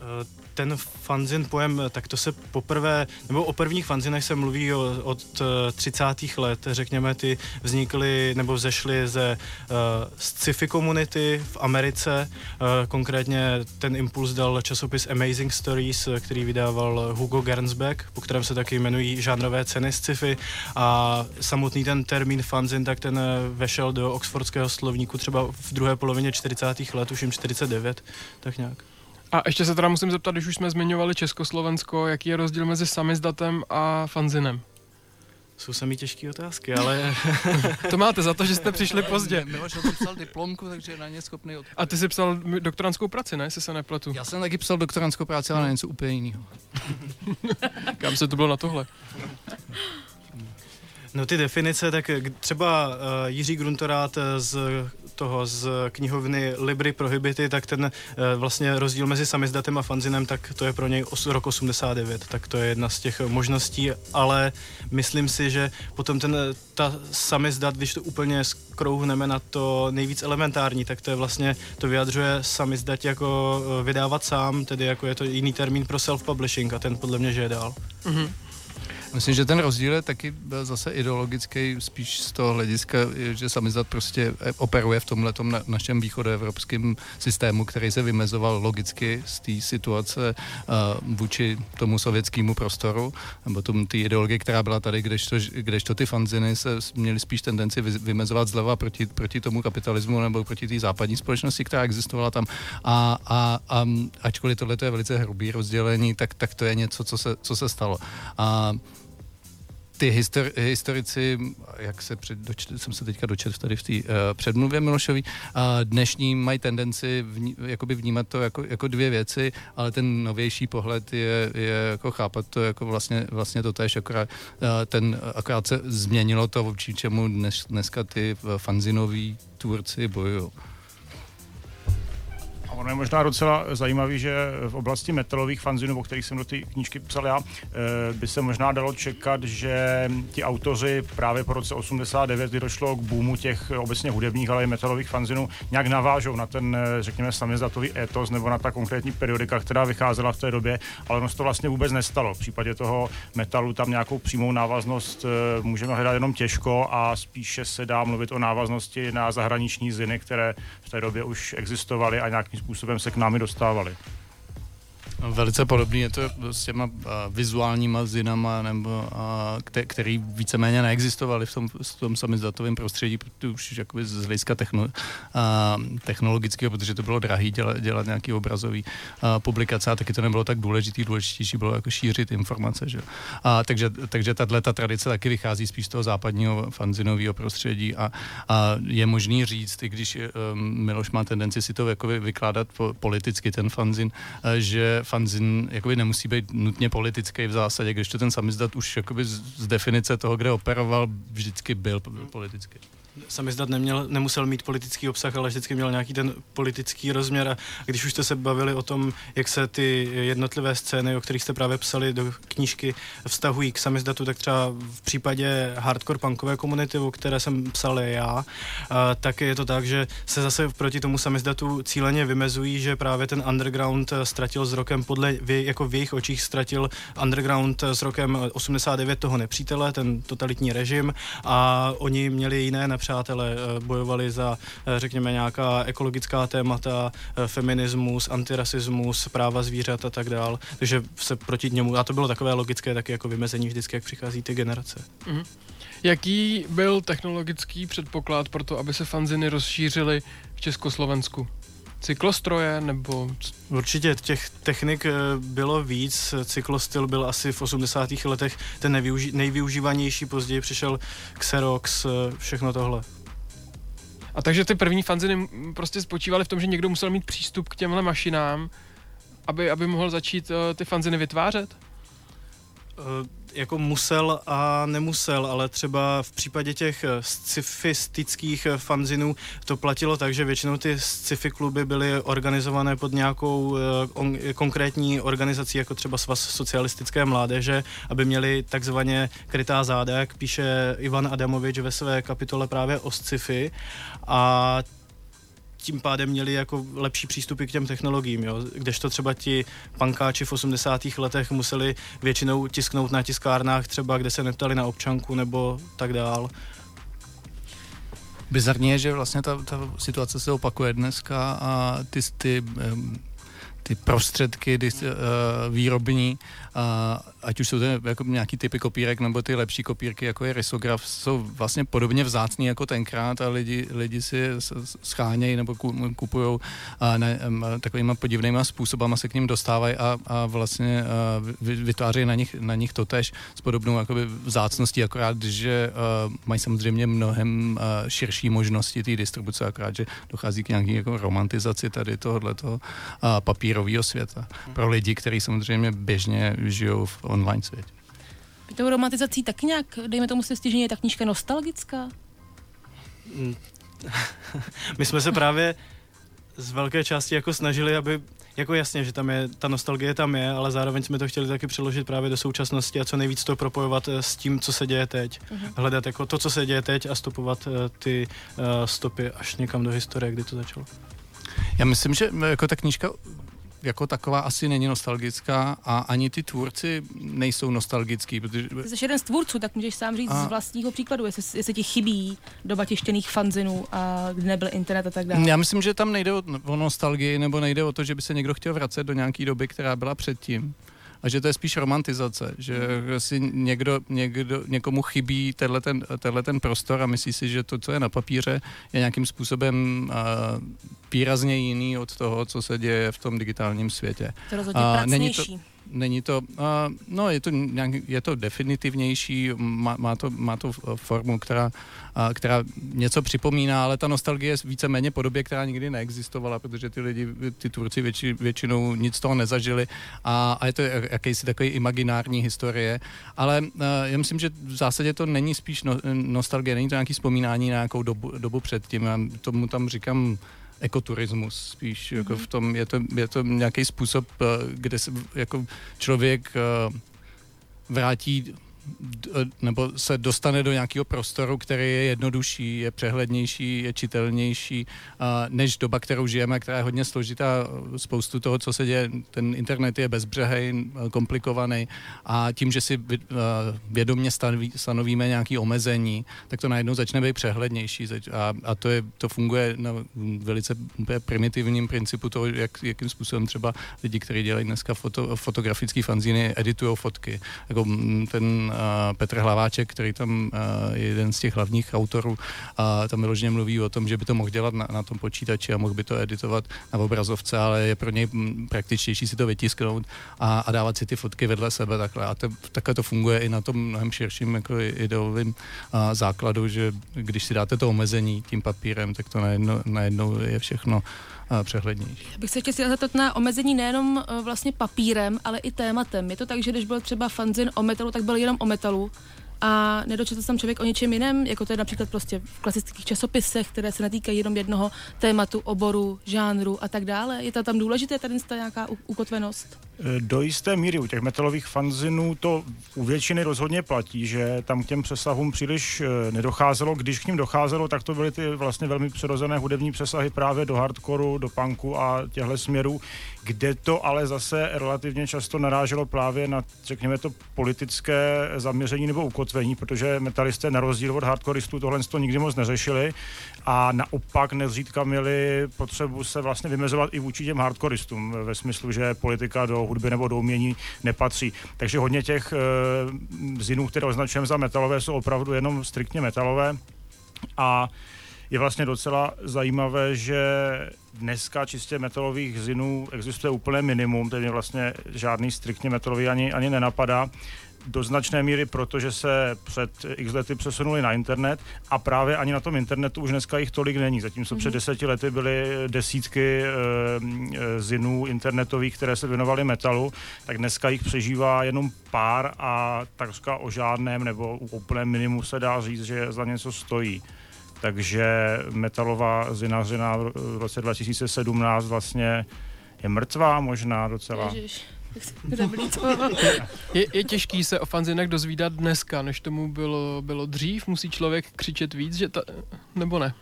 Eh, ten fanzin pojem, tak to se poprvé, nebo o prvních fanzinech se mluví od 30. let, řekněme, ty vznikly nebo vzešly ze uh, sci-fi komunity v Americe, uh, konkrétně ten impuls dal časopis Amazing Stories, který vydával Hugo Gernsback, po kterém se taky jmenují žánrové ceny sci-fi a samotný ten termín fanzin, tak ten vešel do oxfordského slovníku třeba v druhé polovině 40. let, už jim 49, tak nějak. A ještě se teda musím zeptat, když už jsme zmiňovali Československo, jaký je rozdíl mezi samizdatem a fanzinem? Jsou sami těžké otázky, ale... to máte za to, že jste přišli pozdě. Miloš o tom psal diplomku, takže je na ně schopný od... A ty jsi psal doktorantskou práci, ne? Jestli se nepletu. Já jsem taky psal doktorantskou práci, ale na něco úplně jiného. Kam se to bylo na tohle? No ty definice, tak třeba uh, Jiří Gruntorát z toho z knihovny Libry Prohibity, tak ten uh, vlastně rozdíl mezi samizdatem a fanzinem, tak to je pro něj os, rok 89, tak to je jedna z těch možností, ale myslím si, že potom ten, ta samizdat, když to úplně skrouhneme na to nejvíc elementární, tak to je vlastně, to vyjadřuje samizdat jako vydávat sám, tedy jako je to jiný termín pro self-publishing a ten podle mě, že je dál. Mm-hmm. Myslím, že ten rozdíl je taky zase ideologický, spíš z toho hlediska, že samizdat prostě operuje v tomhle na našem východoevropském systému, který se vymezoval logicky z té situace uh, vůči tomu sovětskému prostoru, nebo tomu ty ideologie, která byla tady, kdežto, kdežto ty fanziny se měly spíš tendenci vymezovat zleva proti, proti tomu kapitalismu nebo proti té západní společnosti, která existovala tam. A, a, a ačkoliv tohle je velice hrubý rozdělení, tak, tak to je něco, co se, co se stalo. A ty histori- historici, jak se před, doč- jsem se teďka dočetl tady v té uh, předmluvě Milošový, uh, dnešní mají tendenci vní, jakoby vnímat to jako, jako dvě věci, ale ten novější pohled je, je jako chápat to jako vlastně, vlastně to tež, akorát, uh, ten, akorát se změnilo to, vůči čemu dnes, dneska ty fanzinoví tvůrci bojují. Ono je možná docela zajímavý, že v oblasti metalových fanzinů, o kterých jsem do té knížky psal já, eh, by se možná dalo čekat, že ti autoři právě po roce 89, kdy došlo k boomu těch obecně hudebních, ale i metalových fanzinů, nějak navážou na ten, eh, řekněme, samizdatový étos nebo na ta konkrétní periodika, která vycházela v té době, ale ono se to vlastně vůbec nestalo. V případě toho metalu tam nějakou přímou návaznost eh, můžeme hledat jenom těžko a spíše se dá mluvit o návaznosti na zahraniční ziny, které v té době už existovaly a nějakým se k námi dostávaly. Velice podobný je to s těma vizuálníma zinama, nebo, kte, který víceméně neexistovaly v tom, v tom samizdatovém prostředí, už jakoby z hlediska techno, technologického, protože to bylo drahý dělat, dělat nějaký obrazový uh, publikace a taky to nebylo tak důležitý, důležitější bylo jako šířit informace. Že? A, takže, takže tahle ta tradice taky vychází spíš z toho západního fanzinového prostředí a, a je možný říct, i když um, Miloš má tendenci si to jakoby vykládat po, politicky, ten fanzin, uh, že fanzin jakoby nemusí být nutně politický v zásadě, když to ten samizdat už jakoby z, z definice toho, kde operoval, vždycky byl politický. Samizdat neměl, nemusel mít politický obsah, ale vždycky měl nějaký ten politický rozměr. A když už jste se bavili o tom, jak se ty jednotlivé scény, o kterých jste právě psali do knížky, vztahují k samizdatu, tak třeba v případě hardcore punkové komunity, o které jsem psal já, tak je to tak, že se zase proti tomu samizdatu cíleně vymezují, že právě ten underground ztratil s rokem podle, jako v jejich očích ztratil underground s rokem 89 toho nepřítele, ten totalitní režim a oni měli jiné například přátelé eh, bojovali za, eh, řekněme, nějaká ekologická témata, eh, feminismus, antirasismus, práva zvířat a tak dál. Takže se proti němu, a to bylo takové logické taky jako vymezení vždycky, jak přichází ty generace. Mhm. Jaký byl technologický předpoklad pro to, aby se fanziny rozšířily v Československu? Cyklostroje nebo... Určitě těch technik eh, bylo víc. Cyklostyl byl asi v 80. letech ten nevyuži- nejvyužívanější, později přišel Xerox, eh, všechno tohle. A takže ty první fanziny prostě spočívaly v tom, že někdo musel mít přístup k těmhle mašinám, aby, aby mohl začít uh, ty fanziny vytvářet? Uh, jako musel a nemusel, ale třeba v případě těch scifistických fanzinů to platilo tak, že většinou ty sci-fi kluby byly organizované pod nějakou on, konkrétní organizací, jako třeba Svaz socialistické mládeže, aby měli takzvaně krytá záda, jak píše Ivan Adamovič ve své kapitole právě o sci-fi. A tím pádem měli jako lepší přístupy k těm technologiím, jo? kdežto třeba ti pankáči v 80. letech museli většinou tisknout na tiskárnách třeba, kde se neptali na občanku nebo tak dál. Bizarně je, že vlastně ta, ta situace se opakuje dneska a ty, ty ty prostředky dis, uh, výrobní, uh, ať už jsou to jako nějaký typy kopírek nebo ty lepší kopírky, jako je risograf, jsou vlastně podobně vzácný jako tenkrát a lidi, lidi si schánějí nebo kupují uh, ne, um, takovýma podivnýma způsobama se k ním dostávají a, a vlastně uh, vytvářejí na nich, na nich totež s podobnou jakoby vzácností, akorát, že uh, mají samozřejmě mnohem uh, širší možnosti té distribuce, akorát, že dochází k nějaké jako romantizaci tady tohoto uh, papíru papírového světa. Pro lidi, kteří samozřejmě běžně žijou v online světě. Tou romantizací taky nějak, dejme tomu si že je ta knížka nostalgická? My jsme se právě z velké části jako snažili, aby jako jasně, že tam je, ta nostalgie tam je, ale zároveň jsme to chtěli taky přeložit právě do současnosti a co nejvíc to propojovat eh, s tím, co se děje teď. Uh-huh. Hledat jako to, co se děje teď a stopovat uh, ty uh, stopy až někam do historie, kdy to začalo. Já myslím, že jako ta knížka jako taková asi není nostalgická a ani ty tvůrci nejsou nostalgický. Protože... Ty jsi jeden z tvůrců, tak můžeš sám říct a... z vlastního příkladu, jestli, jestli ti chybí doba tištěných fanzinů a kdy nebyl internet a tak dále. Já myslím, že tam nejde o, o nostalgii nebo nejde o to, že by se někdo chtěl vracet do nějaké doby, která byla předtím a že to je spíš romantizace, že si někdo, někdo, někomu chybí tenhle ten, tenhle ten prostor a myslí si, že to, co je na papíře, je nějakým způsobem uh, výrazně jiný od toho, co se děje v tom digitálním světě. To rozhodně uh, není to, není to, uh, no je to, nějak, je to definitivnější, má, má, to, má to formu, která, uh, která něco připomíná, ale ta nostalgie je víceméně podobě, která nikdy neexistovala, protože ty lidi, ty tvůrci větši, většinou nic z toho nezažili a, a je to jakýsi takový imaginární historie, ale uh, já myslím, že v zásadě to není spíš no, nostalgie, není to nějaký vzpomínání na nějakou dobu, dobu předtím, já tomu tam říkám ekoturismus spíš. Jako v tom je to, je to nějaký způsob, eh, kde se jako člověk eh, vrátí nebo se dostane do nějakého prostoru, který je jednodušší, je přehlednější, je čitelnější, než doba, kterou žijeme, která je hodně složitá. Spoustu toho, co se děje, ten internet je bezbřehej, komplikovaný a tím, že si a, vědomě stanoví, stanovíme nějaké omezení, tak to najednou začne být přehlednější. A, a to, je, to funguje na velice primitivním principu toho, jak, jakým způsobem třeba lidi, kteří dělají dneska foto, fotografické fanzíny, editují fotky. Jako mm, ten Petr Hlaváček, který tam uh, je jeden z těch hlavních autorů, a tam vyloženě mluví o tom, že by to mohl dělat na, na tom počítači a mohl by to editovat na obrazovce, ale je pro něj mm, praktičtější si to vytisknout a, a dávat si ty fotky vedle sebe takhle. A to, takhle to funguje i na tom mnohem širším jako ideovým uh, základu, že když si dáte to omezení tím papírem, tak to najednou, najednou je všechno přehlednější. Já bych se chtěla zeptat na omezení nejenom eh, vlastně papírem, ale i tématem. Je to tak, že když byl třeba fanzin o metalu, tak byl jenom o metalu a nedočetl se tam člověk o něčem jiném, jako to je například prostě v klasických časopisech, které se netýkají jenom jednoho tématu, oboru, žánru a tak dále. Je to tam důležité tady ta nějaká ukotvenost? Do jisté míry u těch metalových fanzinů to u většiny rozhodně platí, že tam k těm přesahům příliš e, nedocházelo. Když k ním docházelo, tak to byly ty vlastně velmi přirozené hudební přesahy právě do hardcoru, do punku a těchto směrů, kde to ale zase relativně často naráželo právě na, řekněme to, politické zaměření nebo ukotvení, protože metalisté na rozdíl od hardcoristů tohle to nikdy moc neřešili a naopak nezřídka měli potřebu se vlastně vymezovat i vůči těm hardcoristům ve smyslu, že politika do hudby nebo do umění nepatří. Takže hodně těch e, zinů, které označujeme za metalové, jsou opravdu jenom striktně metalové a je vlastně docela zajímavé, že dneska čistě metalových zinů existuje úplné minimum, tedy vlastně žádný striktně metalový ani, ani nenapadá do značné míry, protože se před x lety přesunuli na internet a právě ani na tom internetu už dneska jich tolik není. Zatímco před deseti lety byly desítky e, zinů internetových, které se věnovaly metalu, tak dneska jich přežívá jenom pár a takřka o žádném nebo u úplném minimu se dá říct, že za něco stojí. Takže metalová zinařina v roce 2017 vlastně je mrtvá možná docela. Ježiš. Je, je těžký se o fanzinech dozvídat dneska, než tomu bylo, bylo dřív? Musí člověk křičet víc, že ta, nebo ne?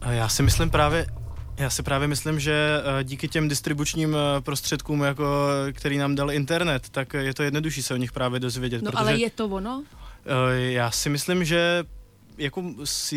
A Já si myslím právě, já si právě myslím, že eh, díky těm distribučním eh, prostředkům, jako, který nám dal internet, tak je to jednodušší se o nich právě dozvědět. No protože, ale je to ono? eh, Já si myslím, že jako,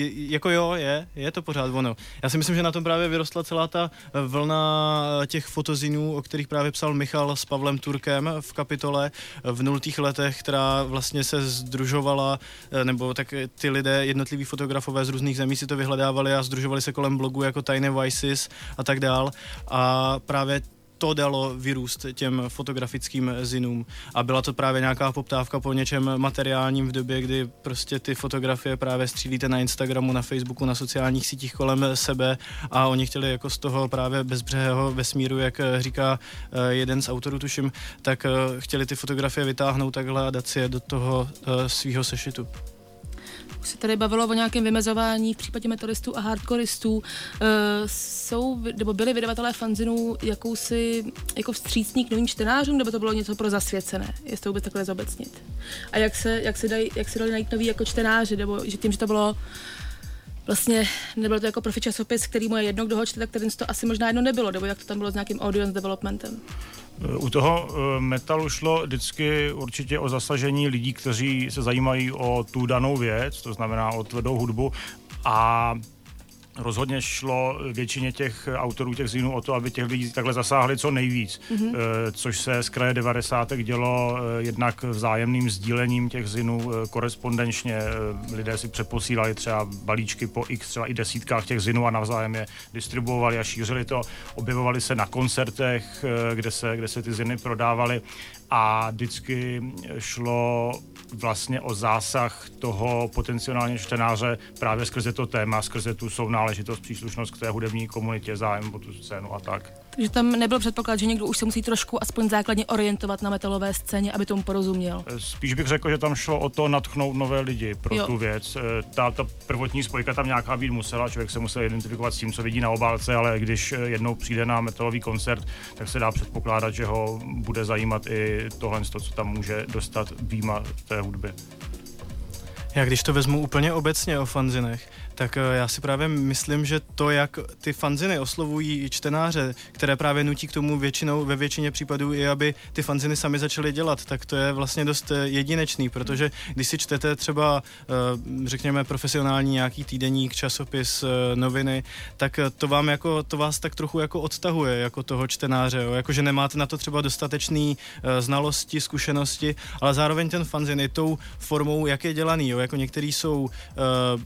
jako jo, je, je to pořád ono. Já si myslím, že na tom právě vyrostla celá ta eh, vlna těch fotozinů, o kterých právě psal Michal s Pavlem Turkem v kapitole eh, v nultých letech, která vlastně se združovala, eh, nebo tak eh, ty lidé, jednotliví fotografové z různých zemí si to vyhledávali a združovali se kolem blogu jako Tiny Vices a tak dál. A právě to dalo vyrůst těm fotografickým zinům. A byla to právě nějaká poptávka po něčem materiálním v době, kdy prostě ty fotografie právě střílíte na Instagramu, na Facebooku, na sociálních sítích kolem sebe a oni chtěli jako z toho právě bezbřehého vesmíru, jak eh, říká eh, jeden z autorů, tuším, tak eh, chtěli ty fotografie vytáhnout takhle a dát si je do toho svého sešitu. Už se tady bavilo o nějakém vymezování v případě metalistů a hardkoristů. Uh, jsou, vy- nebo byli vydavatelé fanzinů jakousi jako vstřícní k novým čtenářům, nebo to bylo něco pro zasvěcené, jestli to vůbec takhle zobecnit. A jak se, jak se, dají, jak se dali najít noví jako čtenáři, nebo že tím, že to bylo vlastně, nebylo to jako profi časopis, který mu je jedno, kdo ho čte, tak ten to asi možná jedno nebylo, nebo jak to tam bylo s nějakým audience developmentem. U toho eh, metalu šlo vždycky určitě o zasažení lidí, kteří se zajímají o tu danou věc, to znamená o tvrdou hudbu. A rozhodně šlo většině těch autorů těch zínů o to, aby těch lidí takhle zasáhli co nejvíc, Mhm. mm-hmm. což se z kraje 90. dělo eh, jednak vzájemným sdílením těch zinů eh, korespondenčně. Lidé si přeposílali třeba balíčky po x třeba i desítkách těch zinů a navzájem je distribuovali a šířili to. Objevovali se na koncertech, kde se, kde se ty ziny prodávaly a vždycky šlo vlastně o zásah toho potenciálně čtenáře právě skrze to téma, skrze tu sounáležitost, příslušnost k té hudební komunitě, zájem o tu scénu a tak. Takže tam nebyl předpoklad, že někdo už se musí trošku aspoň základně orientovat na metalové scéně, aby tomu porozuměl. Spíš bych řekl, že tam šlo o to natchnout nové lidi pro Jo. tu věc. Eh, Ta, ta prvotní spojka tam nějaká být musela, člověk se musel identifikovat s tím, co vidí na obálce, ale když eh, jednou přijde na metalový koncert, tak se dá předpokládat, že ho bude zajímat i tohle, co tam může dostat výjima té hudby. Já když to vezmu úplně obecně o fanzinech, tak eh, já si právě myslím, že to, jak ty fanziny oslovují čtenáře, které právě nutí k tomu většinou, ve většině případů i aby ty fanziny sami začaly dělat, tak to je vlastně dost eh, jedinečný, protože když si čtete třeba, eh, řekněme, profesionální nějaký týdeník, časopis, noviny, tak to vám jako, to vás tak trochu jako odtahuje jako toho čtenáře, jo? jako že nemáte na to třeba dostatečný znalosti, zkušenosti, ale zároveň ten fanzin je tou formou, jak je dělaný, jo? jako některý jsou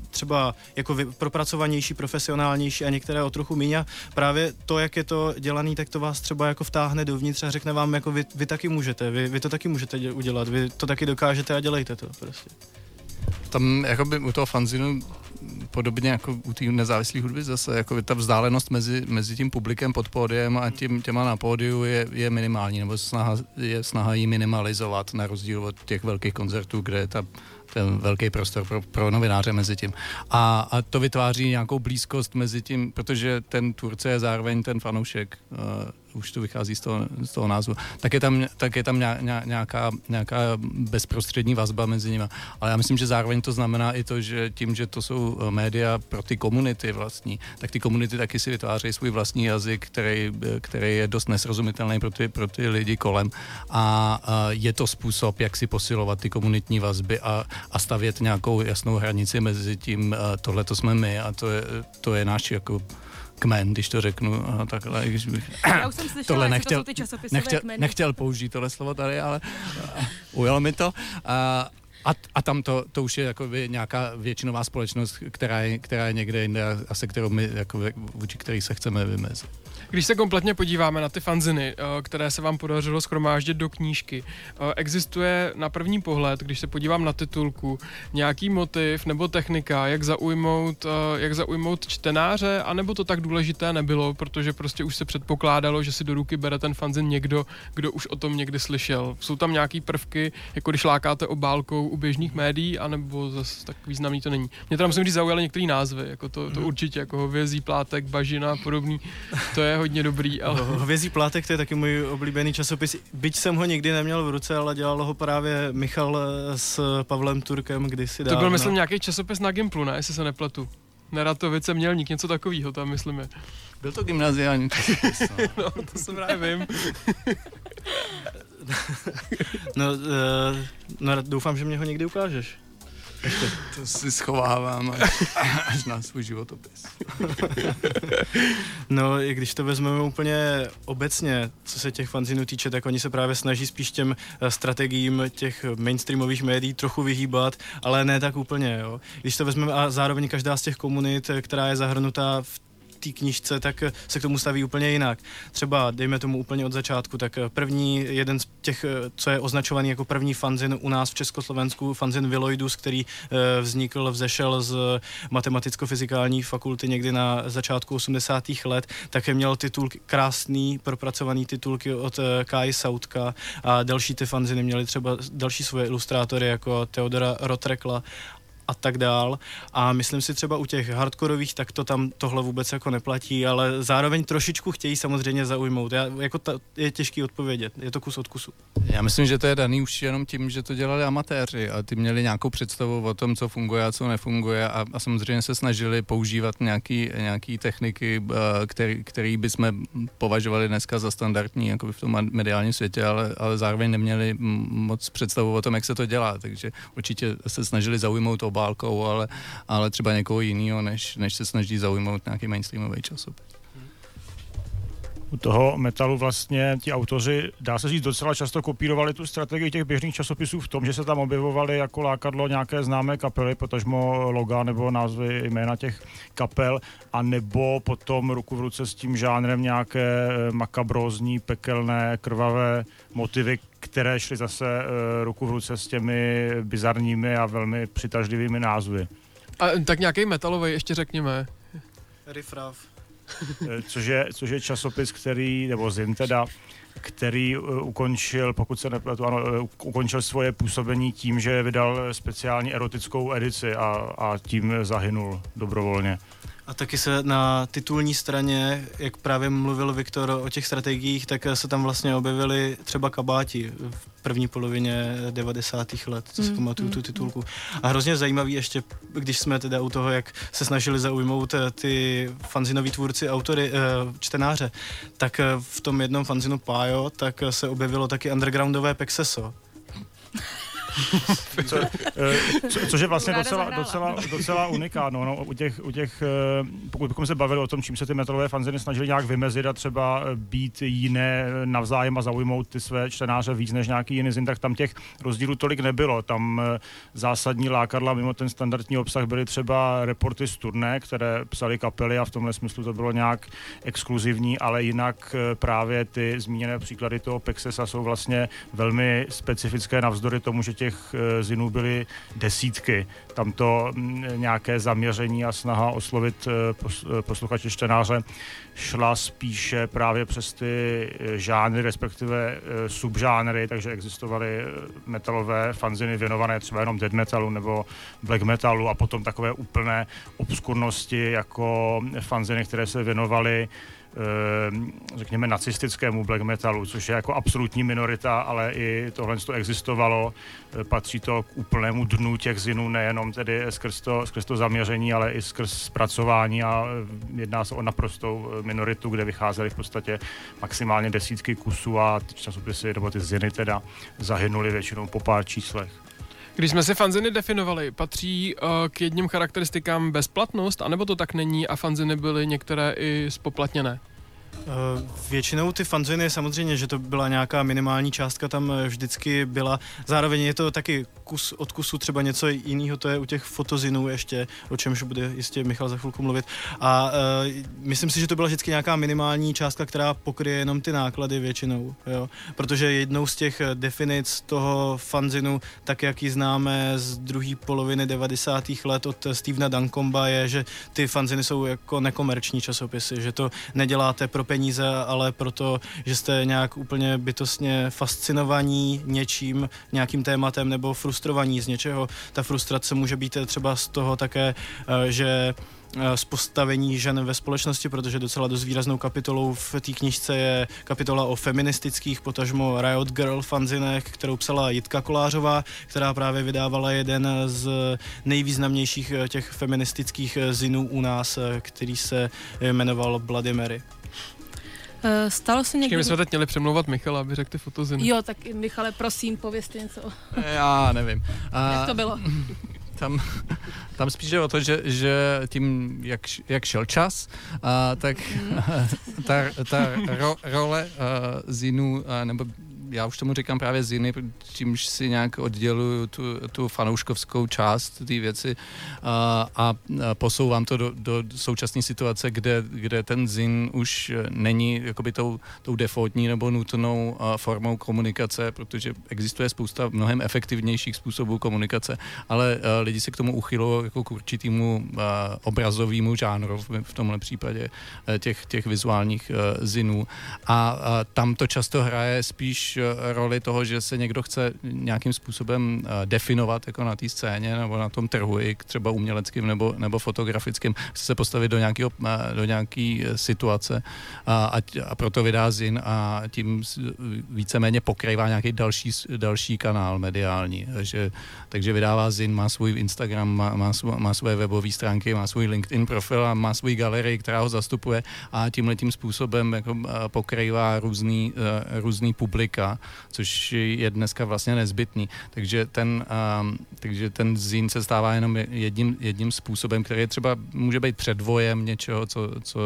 třeba jako vy- propracovanější, profesionálnější a některé o trochu míň a právě to, jak je to dělaný, tak to vás třeba jako vtáhne dovnitř a řekne vám, jako vy, vy taky můžete, vy, vy to taky můžete dě- udělat, vy to taky dokážete a dělejte to prostě. Tam jakoby u toho fanzinu podobně jako u té nezávislé hudby zase, jako ta vzdálenost mezi, mezi tím publikem pod pódiem a tím, těma na pódiu je, je minimální, nebo snaha, je snaha ji minimalizovat na rozdíl od těch velkých koncertů, kde je ta, ten velký prostor pro, pro novináře mezi tím. A, a to vytváří nějakou blízkost mezi tím, protože ten tvůrce je zároveň ten fanoušek, uh, už to vychází z toho, z toho názvu, tak je tam, tak je tam ně- ně- nějaká, nějaká bezprostřední vazba mezi nimi. Ale já myslím, že zároveň to znamená i to, že tím, že to jsou eh, média pro ty komunity vlastní, tak ty komunity taky si vytvářejí svůj vlastní jazyk, který, eh, který je dost nesrozumitelný pro ty, pro ty lidi kolem. A eh, je to způsob, jak si posilovat ty komunitní vazby a, a stavět nějakou jasnou hranici mezi tím, tohle to jsme my a to je, to je náš jako kmen, když to řeknu a takhle, když bych Já už jsem slyšela, tohle jak to nechtěl, jsou ty časopisové nechtěl, kmeny. nechtěl použít tohle slovo tady, ale ujelo mi to. A, a, a tam to, to už je jakoby nějaká většinová společnost, která je, která je někde jinde a, a se kterou my, jako, vůči který se chceme vymezit. Když se kompletně podíváme na ty fanziny, eh, které se vám podařilo schromáždit do knížky, eh, existuje na první pohled, když se podívám na titulku, nějaký motiv nebo technika, jak zaujmout, eh, jak zaujmout čtenáře, anebo to tak důležité nebylo, protože prostě už se předpokládalo, že si do ruky bere ten fanzin někdo, kdo už o tom někdy slyšel. Jsou tam nějaký prvky, jako když lákáte obálkou u běžných médií, anebo zase tak významný to není. Mě tam musím říct zaujaly některé názvy, jako to, to určitě, jako hovězí plátek, bažina a podobný, to je hodně dobrý, ale... Hovězí plátek, to je taky můj oblíbený časopis. Byť jsem ho nikdy neměl v ruce, ale dělal ho právě Michal eh, s Pavlem Turkem kdysi To dávno. byl, myslím, nějaký časopis na Gimplu, ne, jestli se nepletu. Neratovice měl nik něco takového, tam myslím je. Byl to gymnaziální časopis, no, to jsem právě vím. no, uh, no, doufám, že mě ho někdy ukážeš. Ještě. To si schovávám až, až na svůj životopis. No, i když to vezmeme úplně obecně, co se těch fanzinů týče, tak oni se právě snaží spíš těm eh, strategiím těch mainstreamových médií trochu vyhýbat, ale ne tak úplně, jo. Když to vezmeme a zároveň každá z těch komunit, eh, která je zahrnutá v té knížce, tak eh, se k tomu staví úplně jinak. Třeba, dejme tomu úplně od začátku, tak eh, první, jeden z těch, eh, co je označovaný jako první fanzin u nás v Československu, fanzin Viloidus, který vznikl, vzešel z matematicko-fyzikální fakulty někdy na začátku 80. let, také měl titul krásný, propracovaný titulky od Kai Sautka a další ty fanziny měly třeba další svoje ilustrátory jako Teodora Rotrekla a tak dál. A myslím si třeba u těch hardkorových, tak to tam tohle vůbec jako neplatí, ale zároveň trošičku chtějí samozřejmě zaujmout. Já, jako ta, je těžký odpovědět, je to kus od kusu. Já myslím, že to je daný už jenom tím, že to dělali amatéři a ty měli nějakou představu o tom, co funguje a co nefunguje a, a samozřejmě se snažili používat nějaký, nějaký techniky, eh, který, který bychom považovali dneska za standardní jako v tom mediálním světě, ale, ale zároveň neměli moc představu o tom, jak se to dělá, takže určitě se snažili zaujmout obálkou, ale, ale třeba někoho jiného, než, než se snaží zaujmout nějaký mainstreamový časopis. U toho metalu vlastně ti autoři, dá se říct, docela často kopírovali tu strategii těch běžných časopisů v tom, že se tam objevovaly jako lákadlo nějaké známé kapely, potažmo loga nebo názvy jména těch kapel, a nebo potom ruku v ruce s tím žánrem nějaké eh, makabrózní, pekelné, krvavé motivy, které šly zase eh, ruku v ruce s těmi bizarními a velmi přitažlivými názvy. A tak nějaký metalový ještě řekněme. Riff Raff. eh, což je, což je časopis, který, nebo Zin teda, který eh, ukončil, pokud se nepletu, ano, ukončil svoje působení tím, že vydal speciální erotickou edici a, a tím zahynul dobrovolně. A taky se na titulní straně, jak právě mluvil Viktor o těch strategiích, tak se tam vlastně objevily třeba kabáti v první polovině 90. let, co si Mm, pamatuju mm, tu titulku. A hrozně zajímavý ještě, když jsme teda u toho, jak se snažili zaujmout eh, ty fanzinoví tvůrci, autory, eh, čtenáře, tak eh, v tom jednom fanzinu Pájo, tak se objevilo taky undergroundové Pexeso. Co, eh, co, což je vlastně docela, docela, docela unikátno. No, u těch, u těch, eh, pokud bychom se bavili o tom, čím se ty metalové fanziny snažili nějak vymezit a třeba eh, být jiné navzájem a zaujmout ty své čtenáře víc než nějaký jiný zin, tak tam těch rozdílů tolik nebylo. Tam eh, zásadní lákadla mimo ten standardní obsah byly třeba reporty z turné, které psali kapely a v tomhle smyslu to bylo nějak exkluzivní, ale jinak eh, právě ty zmíněné příklady toho Pexesa jsou vlastně velmi specifické navzdory tomu, že těch eh, zinů byly desítky. Tam to mm, nějaké zaměření a snaha oslovit eh, eh, posluchače čtenáře šla spíše právě přes ty žánry, respektive subžánry, takže existovaly metalové fanziny věnované třeba jenom dead metalu nebo black metalu a potom takové úplné obskurnosti jako fanziny, které se věnovaly řekněme nacistickému black metalu, což je jako absolutní minorita, ale i tohle to existovalo. Eh, Patří to k úplnému dnu těch zinů, nejenom tedy skrz to, skrz to zaměření, ale i skrz zpracování a eh, jedná se o naprostou eh, minoritu, kde vycházely v podstatě maximálně desítky kusů a časopisy, nebo ty ziny teda zahynuly většinou po pár číslech. Když jsme si fanziny definovali, patří uh, k jedním charakteristikám bezplatnost, anebo to tak není a fanziny byly některé i spoplatněné? Eh, Většinou ty fanziny samozřejmě, že to byla nějaká minimální částka, tam eh, vždycky byla. Zároveň je to taky kus od kusu třeba něco jiného, to je u těch fotozinů ještě, o čemž bude jistě Michal za chvilku mluvit. A uh, myslím si, že to byla vždycky nějaká minimální částka, která pokryje jenom ty náklady většinou, jo. Protože jednou z těch definic toho fanzinu, tak jak ji známe z druhé poloviny 90. let od Stevena Dankomba, je, že ty fanziny jsou jako nekomerční časopisy, že to neděláte pro peníze, ale proto, že jste nějak úplně bytostně fascinovaní něčím, nějakým tématem nebo frustrovaní z něčeho. Ta frustrace může být třeba z toho také, eh, že eh, z postavení žen ve společnosti, protože docela dost výraznou kapitolou v té knižce je kapitola o feministických, potažmo Riot Girl fanzinech, kterou psala Jitka Kolářová, která právě vydávala jeden z nejvýznamnějších eh, těch feministických eh, zinů u nás, eh, který se jmenoval Bloody Mary. Eh, Stalo se Počkej, někdy... my jsme teď měli přemlouvat Michala, aby řekl ty fotoziny. Jo, tak Michale, prosím, povězte něco. Já nevím. A Jak to bylo? Tam, tam spíš jde o to, že, že tím, jak, jak šel čas, a, tak ta, ta ro, role a, zinů, a, nebo já už tomu říkám právě ziny, čímž si nějak odděluju tu, tu fanouškovskou část té věci a, a posouvám to do, do současné situace, kde, kde ten zin už není jakoby tou, tou defaultní nebo nutnou formou komunikace, protože existuje spousta mnohem efektivnějších způsobů komunikace, ale lidi se k tomu uchylují jako k určitému a, obrazovému žánru v, tomhle případě a, těch, těch vizuálních a, zinů. A tam to často hraje spíš a, roli toho, že se někdo chce nějakým způsobem a, definovat jako na té scéně nebo na tom trhu, i třeba uměleckým nebo, nebo fotografickým, chce se postavit do, nějakého, a, do nějaký situace a, a, a proto vydá zin a tím víceméně pokrývá nějaký další, další kanál mediální. Takže, takže vydává zin, má svůj Instagram, má, má, svů, má svoje webové stránky, má svůj LinkedIn profil a má svůj galerii, která ho zastupuje a tímhle tím způsobem jako pokrývá různý, různý publika, což je dneska vlastně nezbytný. Takže ten, a, takže ten zin se stává jenom jedním, jedním způsobem, který třeba může být předvojem něčeho, co, co,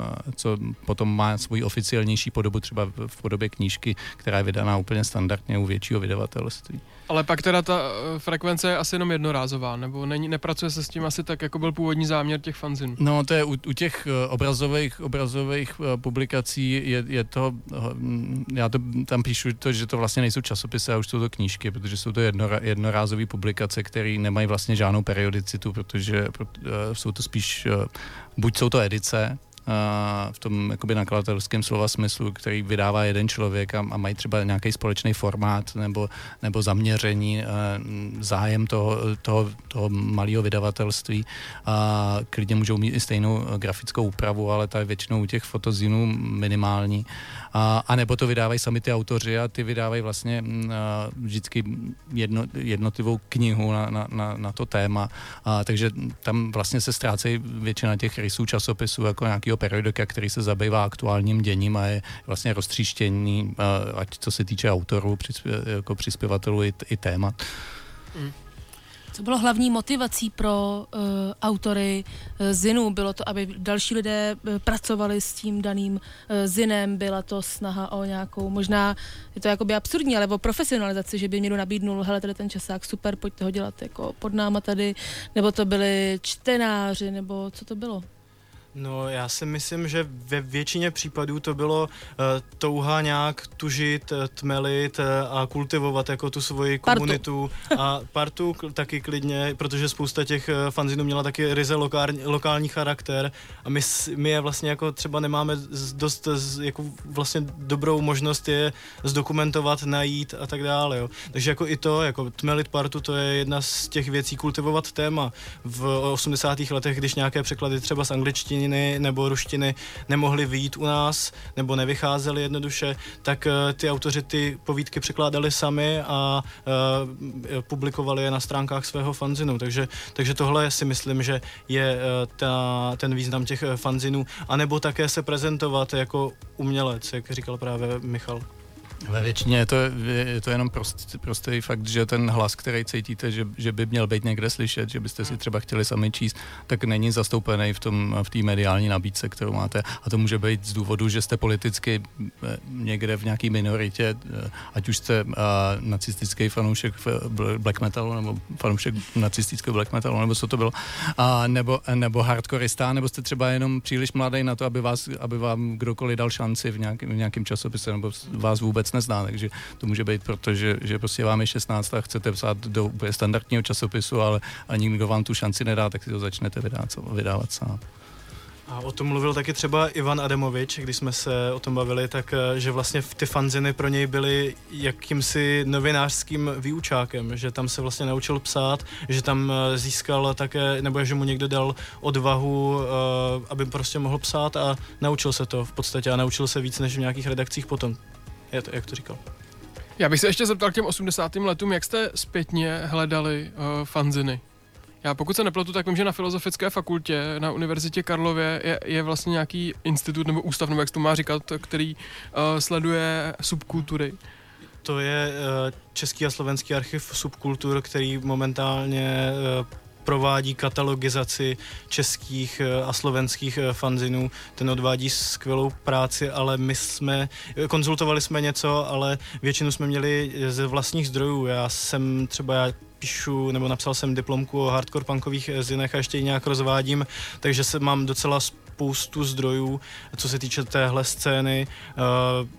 a, co potom má svůj oficiálnější podobu třeba v podobě knížky, která je vydaná úplně standardně u většího vydavatelství. Ale pak teda ta eh, frekvence je asi jenom jednorázová, nebo není, nepracuje se s tím asi tak, jako byl původní záměr těch fanzinů. No, to je u, u těch eh, obrazových, obrazových eh, publikací je, je to, hm, já to tam píšu to, že to vlastně nejsou časopisy, a už jsou to knížky, protože jsou to jednorázové publikace, které nemají vlastně žádnou periodicitu, protože pro- jsou to spíš, buď jsou to edice, v tom jakoby nakladatelském slova smyslu, který vydává jeden člověk a, a mají třeba nějaký společný formát nebo, nebo zaměření, a, zájem toho, toho, toho malého vydavatelství a klidně můžou mít i stejnou grafickou úpravu, ale ta je většinou u těch fotozinů minimální. A, a nebo to vydávají sami ty autoři a ty vydávají vlastně mm, a, vždycky jedno, jednotlivou knihu na, na, na, na to téma. A, takže tam vlastně se ztrácejí většina těch rysů časopisů jako nějakého periodika, který se zabývá aktuálním děním a je vlastně roztříštěný, a, ať co se týče autorů, jako přispěvatelů i, i témat. Co bylo hlavní motivací pro uh, autory uh, Zinu? Bylo to, aby další lidé uh, pracovali s tím daným uh, Zinem? Byla to snaha o nějakou, možná je to jakoby absurdní, ale o profesionalizaci, že by někdo nabídnul, hele, tady ten časák, super, pojďte ho dělat jako pod náma tady, nebo to byli čtenáři, nebo co to bylo? No, já si myslím, že ve většině případů to bylo uh, touha nějak tužit, eh, tmelit uh, a kultivovat jako tu svoji Partu. komunitu a partu k- taky klidně, protože spousta těch uh, fanzinů měla taky ryze lokální, lokální charakter a my, my je vlastně jako třeba nemáme dost jako vlastně dobrou možnost je zdokumentovat, najít a tak dále, jo. Takže jako i to, jako tmelit partu, to je jedna z těch věcí, kultivovat téma. V 80. letech, když nějaké překlady třeba z angličtiny nebo ruštiny nemohly vyjít u nás, nebo nevycházely jednoduše, tak eh, ty autoři ty povídky překládali sami a uh, publikovali je na stránkách svého fanzinu. Takže, takže tohle si myslím, že je eh, ta, ten význam těch eh, fanzinů. A nebo také se prezentovat jako umělec, jak říkal právě Michal. Ve většině je to, je to jenom prost, prostý fakt, že ten hlas, který cítíte, že, že by měl být někde slyšet, že byste si třeba chtěli sami číst, tak není zastoupený v tom v té mediální nabídce, kterou máte. A to může být z důvodu, že jste politicky eh, někde v nějaké minoritě, eh, ať už jste uh, nacistický fanoušek black metalu, nebo fanoušek nacistického black metalu, nebo co to bylo, a nebo, nebo hardkorista, nebo jste třeba jenom příliš mladý na to, aby, vás, aby vám kdokoliv dal šanci v nějakém, v nějakém časopise, nebo vás vůbec nezná, takže to může být proto, že, že prostě vám je 16 a chcete psát do úplně standardního časopisu, ale a nikdo vám tu šanci nedá, tak si to začnete vydávat, vydávat sám. A o tom mluvil taky třeba Ivan Adamovič, když jsme se o tom bavili, tak eh, že vlastně ty fanziny pro něj byly jakýmsi novinářským výučákem, že tam se vlastně naučil psát, že tam eh, získal také, nebo že mu někdo dal odvahu, eh, aby prostě mohl psát a naučil se to v podstatě a naučil se víc než v nějakých redakcích potom. Je to, jak to říkal. Já bych se ještě zeptal k těm 80. letům, jak jste zpětně hledali uh, fanziny? Já pokud se nepletu, tak vím, že na Filozofické fakultě na Univerzitě Karlově je, je vlastně nějaký institut nebo ústav, nebo jak se to má říkat, který uh, sleduje subkultury. To je eh, Český a slovenský archiv subkultur, který momentálně eh, provádí katalogizaci českých eh, a slovenských eh, fanzinů. Ten odvádí skvělou práci, ale my jsme, eh, konzultovali jsme něco, ale většinu jsme měli ze vlastních zdrojů. Já jsem třeba, já píšu, nebo napsal jsem diplomku o hardcore punkových zinech a ještě ji nějak rozvádím, takže se mám docela spoustu zdrojů, co se týče téhle scény.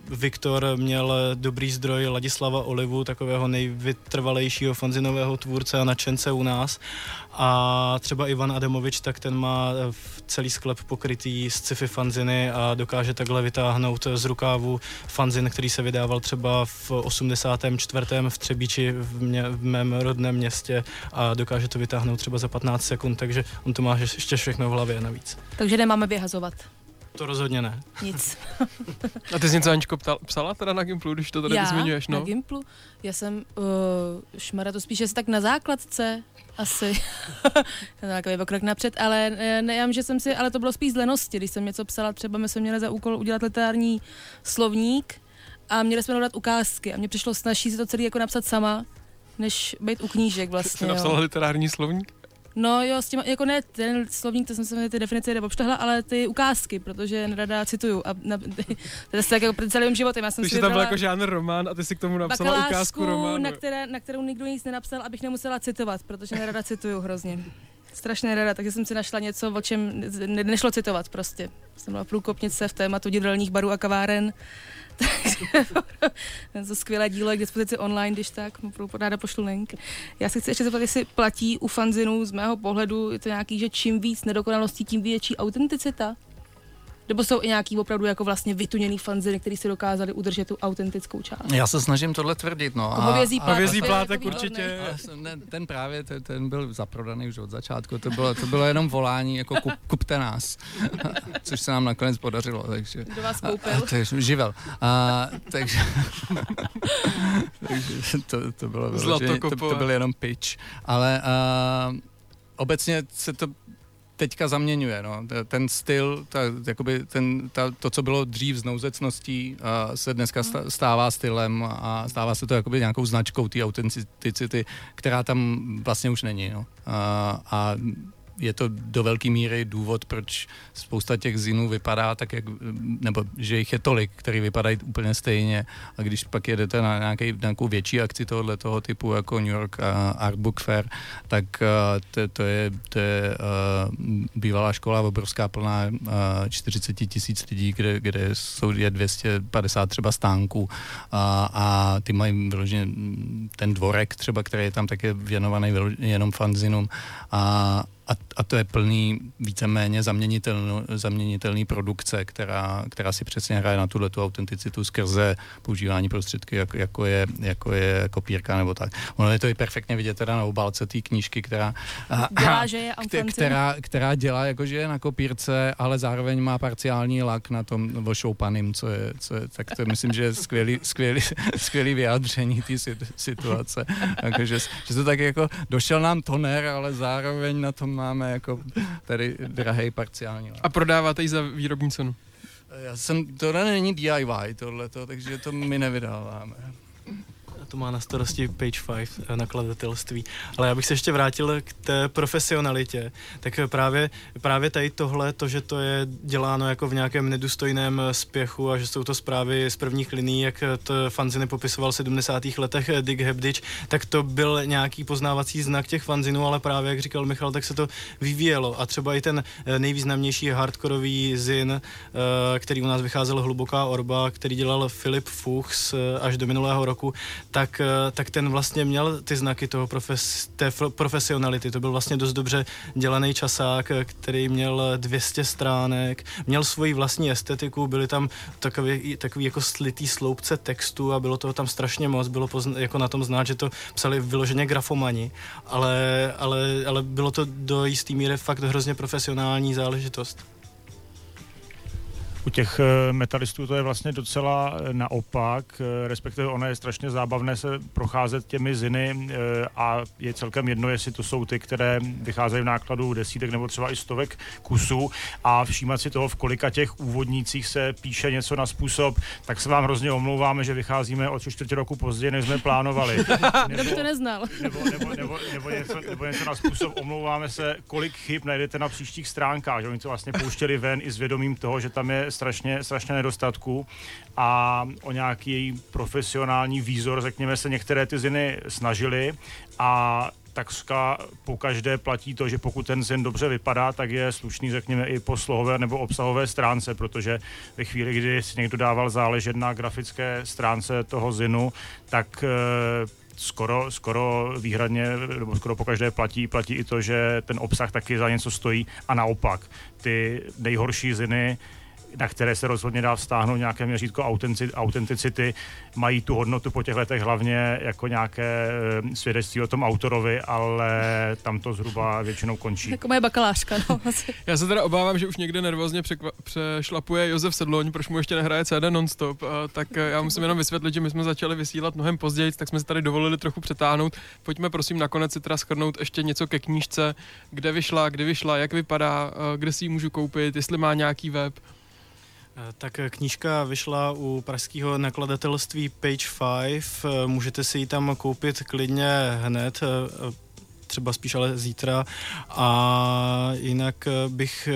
Uh, Viktor měl dobrý zdroj Ladislava Olivu, takového nejvytrvalejšího fanzinového tvůrce a nadšence u nás. A třeba Ivan Adamovič, tak ten má eh, celý sklep pokrytý z sci-fi fanziny a dokáže takhle vytáhnout z rukávu fanzin, který se vydával třeba v 84. v Třebíči v, mě, v mém rodném městě a dokáže to vytáhnout třeba za 15 sekund, takže on to má ještě všechno v hlavě navíc. Takže nemáme vyhazovat. To rozhodně ne. Nic. A ty jsi něco, Aničko, ptal, psala teda na Gimplu, když to tady já zmiňuješ, no? na Gimplu? Já jsem, uh, šmara to spíš asi tak na základce, asi. to je takový krok napřed, ale eh, ne, já vím, že jsem si, ale to bylo spíš z lenosti, když jsem něco psala, třeba my jsme měli za úkol udělat literární slovník a měli jsme dodat ukázky a mně přišlo snažší si to celý jako napsat sama, než být u knížek Jsi vlastně. napsala jo. literární slovník? No jo, s těma, jako ne ten slovník, to jsem se ty definice jde obštahla, ale ty ukázky, protože nerada cituju. A na, to je tak jako před celým životem. Já jsem Takže si tam byl jako žánr román a ty si k tomu napsala ukázku románu. na, které, na kterou nikdo nic nenapsal, abych nemusela citovat, protože nerada cituju hrozně. Strašně nerada, takže jsem si našla něco, o čem ne, nešlo citovat prostě. Jsem byla průkopnice v tématu divadelních barů a kaváren. To skvělé dílo je k dispozici online, když tak, mu budu pošlu link. Já se chci ještě zeptat, jestli platí u fanzinů z mého pohledu, je to nějaký, že čím víc nedokonalostí, tím větší autenticita? Nebo jsou i nějaký opravdu jako vlastně vytuněný fanziny, který si dokázali udržet tu autentickou část? Já se snažím tohle tvrdit, no. Hovězí plát, Hovězí to je plátek jako určitě. ne, ten právě, ten, ten byl zaprodaný už od začátku, to bylo, to bylo jenom volání, jako kup, kupte nás, což se nám nakonec podařilo, takže... Kdo vás koupil? A, takže živel. A, takže, takže to, to bylo vyloženě- to, to byl jenom pitch. Ale a, obecně se to teďka zaměňuje, no. Ten styl, ta, jakoby ten, ta, to, co bylo dřív z nouzecností, se dneska stává stylem a stává se to jakoby nějakou značkou té autenticity, která tam vlastně už není, no. A, a je to do velké míry důvod, proč spousta těch zinů vypadá tak, jak, nebo že jich je tolik, který vypadají úplně stejně. A když pak jedete na nějaký, nějakou větší akci tohoto toho typu, jako New York Art Book Fair, tak uh, to, to je, to je uh, bývalá škola, obrovská plná uh, 40 tisíc lidí, kde, kde jsou je 250 třeba stánků a, a ty mají vyloženě ten dvorek třeba, který je tam také věnovaný jenom fanzinům a, a, a to je plný víceméně zaměnitelný, zaměnitelný produkce, která, která si přesně hraje na tuhle tu autenticitu skrze používání prostředky, jako, jako, je, jako je kopírka nebo tak. Ono je to i perfektně vidět teda na obálce té knížky, která, a- Dělá, že je která, která dělá jako, že je na kopírce, ale zároveň má parciální lak na tom ošoupaným, co je, co je tak to myslím, že je skvělý, skvělý, skvělý vyjádření té si- situace. Jako, že, že to tak jako, došel nám toner, ale zároveň na tom máme jako tady drahý parciální lak. A prodáváte ji za výrobní cenu. Já jsem, tohle není DIY tohleto, takže to my nevydáváme. To má na starosti Page 5 eh, nakladatelství. Ale já bych se ještě vrátil k té profesionalitě. Tak eh, právě, právě tady tohle, to, že to je děláno jako v nějakém nedůstojném eh, spěchu a že jsou to zprávy z prvních liní, jak to fanziny popisoval v 70. letech Dick Hebditch, tak to byl nějaký poznávací znak těch fanzinů, ale právě, jak říkal Michal, tak se to vyvíjelo. A třeba i ten nejvýznamnější hardkorový zin, který u nás vycházel Hluboká orba, který dělal Filip Fuchs až do minulého roku, tak, eh, tak ten vlastně měl ty znaky toho profes, té profesionality. To byl vlastně dost dobře dělaný časák, eh, který měl 200 stránek, měl svoji vlastní estetiku, byly tam takový, takový jako slitý sloupce textu a bylo toho tam strašně moc, bylo pozna, jako na tom znát, že to psali vyloženě grafomani, ale, ale, ale bylo to do jistý míry fakt hrozně profesionální záležitost. U těch eh, metalistů to je vlastně docela eh, naopak, eh, respektive ono je strašně zábavné se procházet těmi ziny a je celkem jedno, jestli to jsou ty, které vycházejí v nákladu desítek nebo třeba i stovek kusů a všímat si toho, v kolika těch úvodnících se píše něco na způsob, tak se vám hrozně omlouváme, že vycházíme o tři čtvrtě roku později, než jsme plánovali. Kdo by to neznal? nebo, nebo, nebo, nebo, něco, nebo něco na způsob omlouváme se, kolik chyb najdete na příštích stránkách. Že oni to vlastně pouštěli ven i s vědomím toho, že tam je strašně, strašně nedostatků a o nějaký profesionální výzor, řekněme se, některé ty ziny snažili a takřka po každé platí to, že pokud ten zin dobře vypadá, tak je slušný, řekněme, i po slohové nebo obsahové stránce, protože ve chvíli, kdy si někdo dával záležet na grafické stránce toho zinu, tak eh, skoro, skoro výhradně, nebo skoro po každé platí, platí i to, že ten obsah taky za něco stojí a naopak. Ty nejhorší ziny na které se rozhodně dá vztáhnout nějaké měřítko autenticity, mají tu hodnotu po těch letech hlavně jako nějaké eh, svědectví o tom autorovi, ale tam to zhruba většinou končí. Jako moje bakalářka, no. Já se teda obávám, že už někde nervózně překva- přešlapuje Josef Sedloň, proč mu ještě nehraje CD nonstop, tak eh, já musím jenom vysvětlit, že my jsme začali vysílat mnohem později, tak jsme si tady dovolili trochu přetáhnout. Pojďme prosím nakonec si teda schrnout ještě něco ke knížce, kde vyšla, kdy vyšla, jak vypadá, eh, kde si ji můžu koupit, jestli má nějaký web. Eh, Tak eh, knížka vyšla u pražského nakladatelství Page 5. Eh, Můžete si ji tam koupit klidně hned, třeba spíš ale zítra. A jinak bych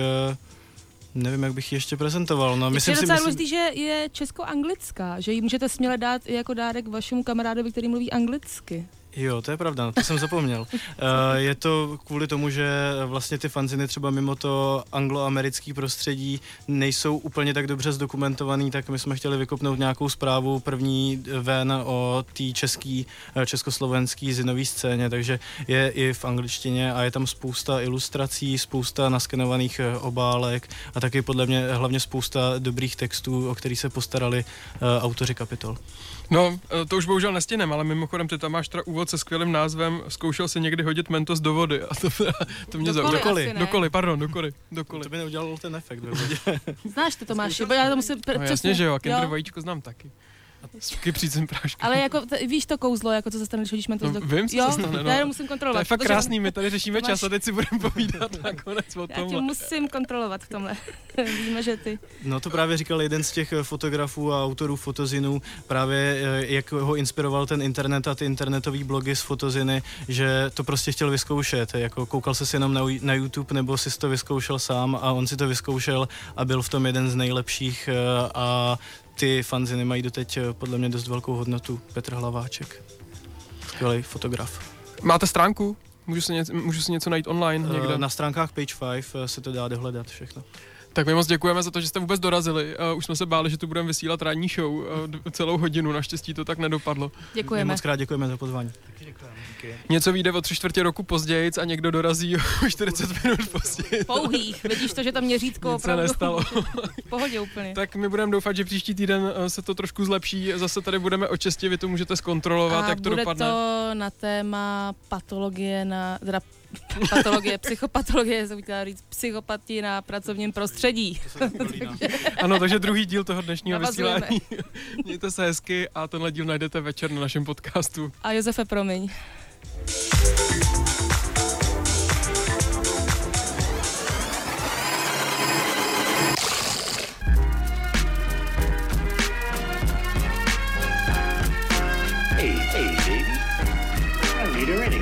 nevím, jak bych ji ještě prezentoval. No, Myslím je docela myslím, důležitý, že je česko-anglická, že ji můžete směle dát i jako dárek vašemu kamarádovi, který mluví anglicky. Jo, to je pravda, to jsem zapomněl. Eh, je to kvůli tomu, že vlastně ty fanziny třeba mimo to angloamerický prostředí nejsou úplně tak dobře zdokumentovaný, tak my jsme chtěli vykopnout nějakou zprávu první ven o té český, eh, československý zinové scéně, takže je i v angličtině a je tam spousta ilustrací, spousta naskenovaných eh, obálek a taky podle mě hlavně spousta dobrých textů, o který se postarali autoři kapitol. No, eh, to už bohužel nestihnem, ale mimochodem ty tam máš teda úvod se skvělým názvem Zkoušel se někdy hodit mentos do vody a to, to mě zaujalo. koli asi ne. do koli, pardon, do koli, do koli. To by neudělalo ten efekt ve vodě. Znáš to, Tomáši, bo já to musím... pr- No jasně, přesně- že jo, a kinder vajíčko znám taky. S kypřícím práškem. Ale jako, t- víš to kouzlo, jako co se stane, když hodíš mentos No, do... vím, co jo? se stane, no. Já jenom musím kontrolovat. To je fakt protože krásný, my tady řešíme máš- čas a teď si budeme povídat nakonec o Já tě musím kontrolovat v tomhle. Víme, že ty. No to právě říkal jeden z těch eh, fotografů a autorů fotozinů, právě eh, jak ho inspiroval ten internet a ty internetové blogy z fotoziny, že to prostě chtěl vyzkoušet, jako koukal se jenom na, na YouTube nebo si to vyzkoušel sám a on si to vyzkoušel a byl v tom jeden z nejlepších eh, a ty fanziny mají doteď eh, podle mě dost velkou hodnotu. Petr Hlaváček, skvělý fotograf. Máte stránku? Můžu si, něco, můžu si něco najít online někde? Eh, Na stránkách Page 5 eh, se to dá dohledat všechno. Tak my moc děkujeme za to, že jste vůbec dorazili. Uh, už jsme se báli, že tu budeme vysílat ranní show uh, d- celou hodinu, naštěstí to tak nedopadlo. My Děkujeme. moc krát děkujeme za pozvání. Něco vyjde o tři čtvrtě roku později a někdo dorazí o 40 minut později. Pouhých. Vidíš to, že tam měřítko Nic se opravdu... nestalo. v pohodě úplně. Tak my budeme doufat, že příští týden eh, se to trošku zlepší. Zase tady budeme o čestě, vy to můžete zkontrolovat, A jak to bude dopadne. to na téma patologie na... Teda patologie, psychopatologie, jsem chtěla říct, psychopati na pracovním prostředí. Ano, takže druhý díl toho dnešního Navazujeme. vysílání. Mějte se hezky a tenhle díl najdete večer na našem podcastu. A Josefe, promiň. Hey, hey, baby. I need her anyway.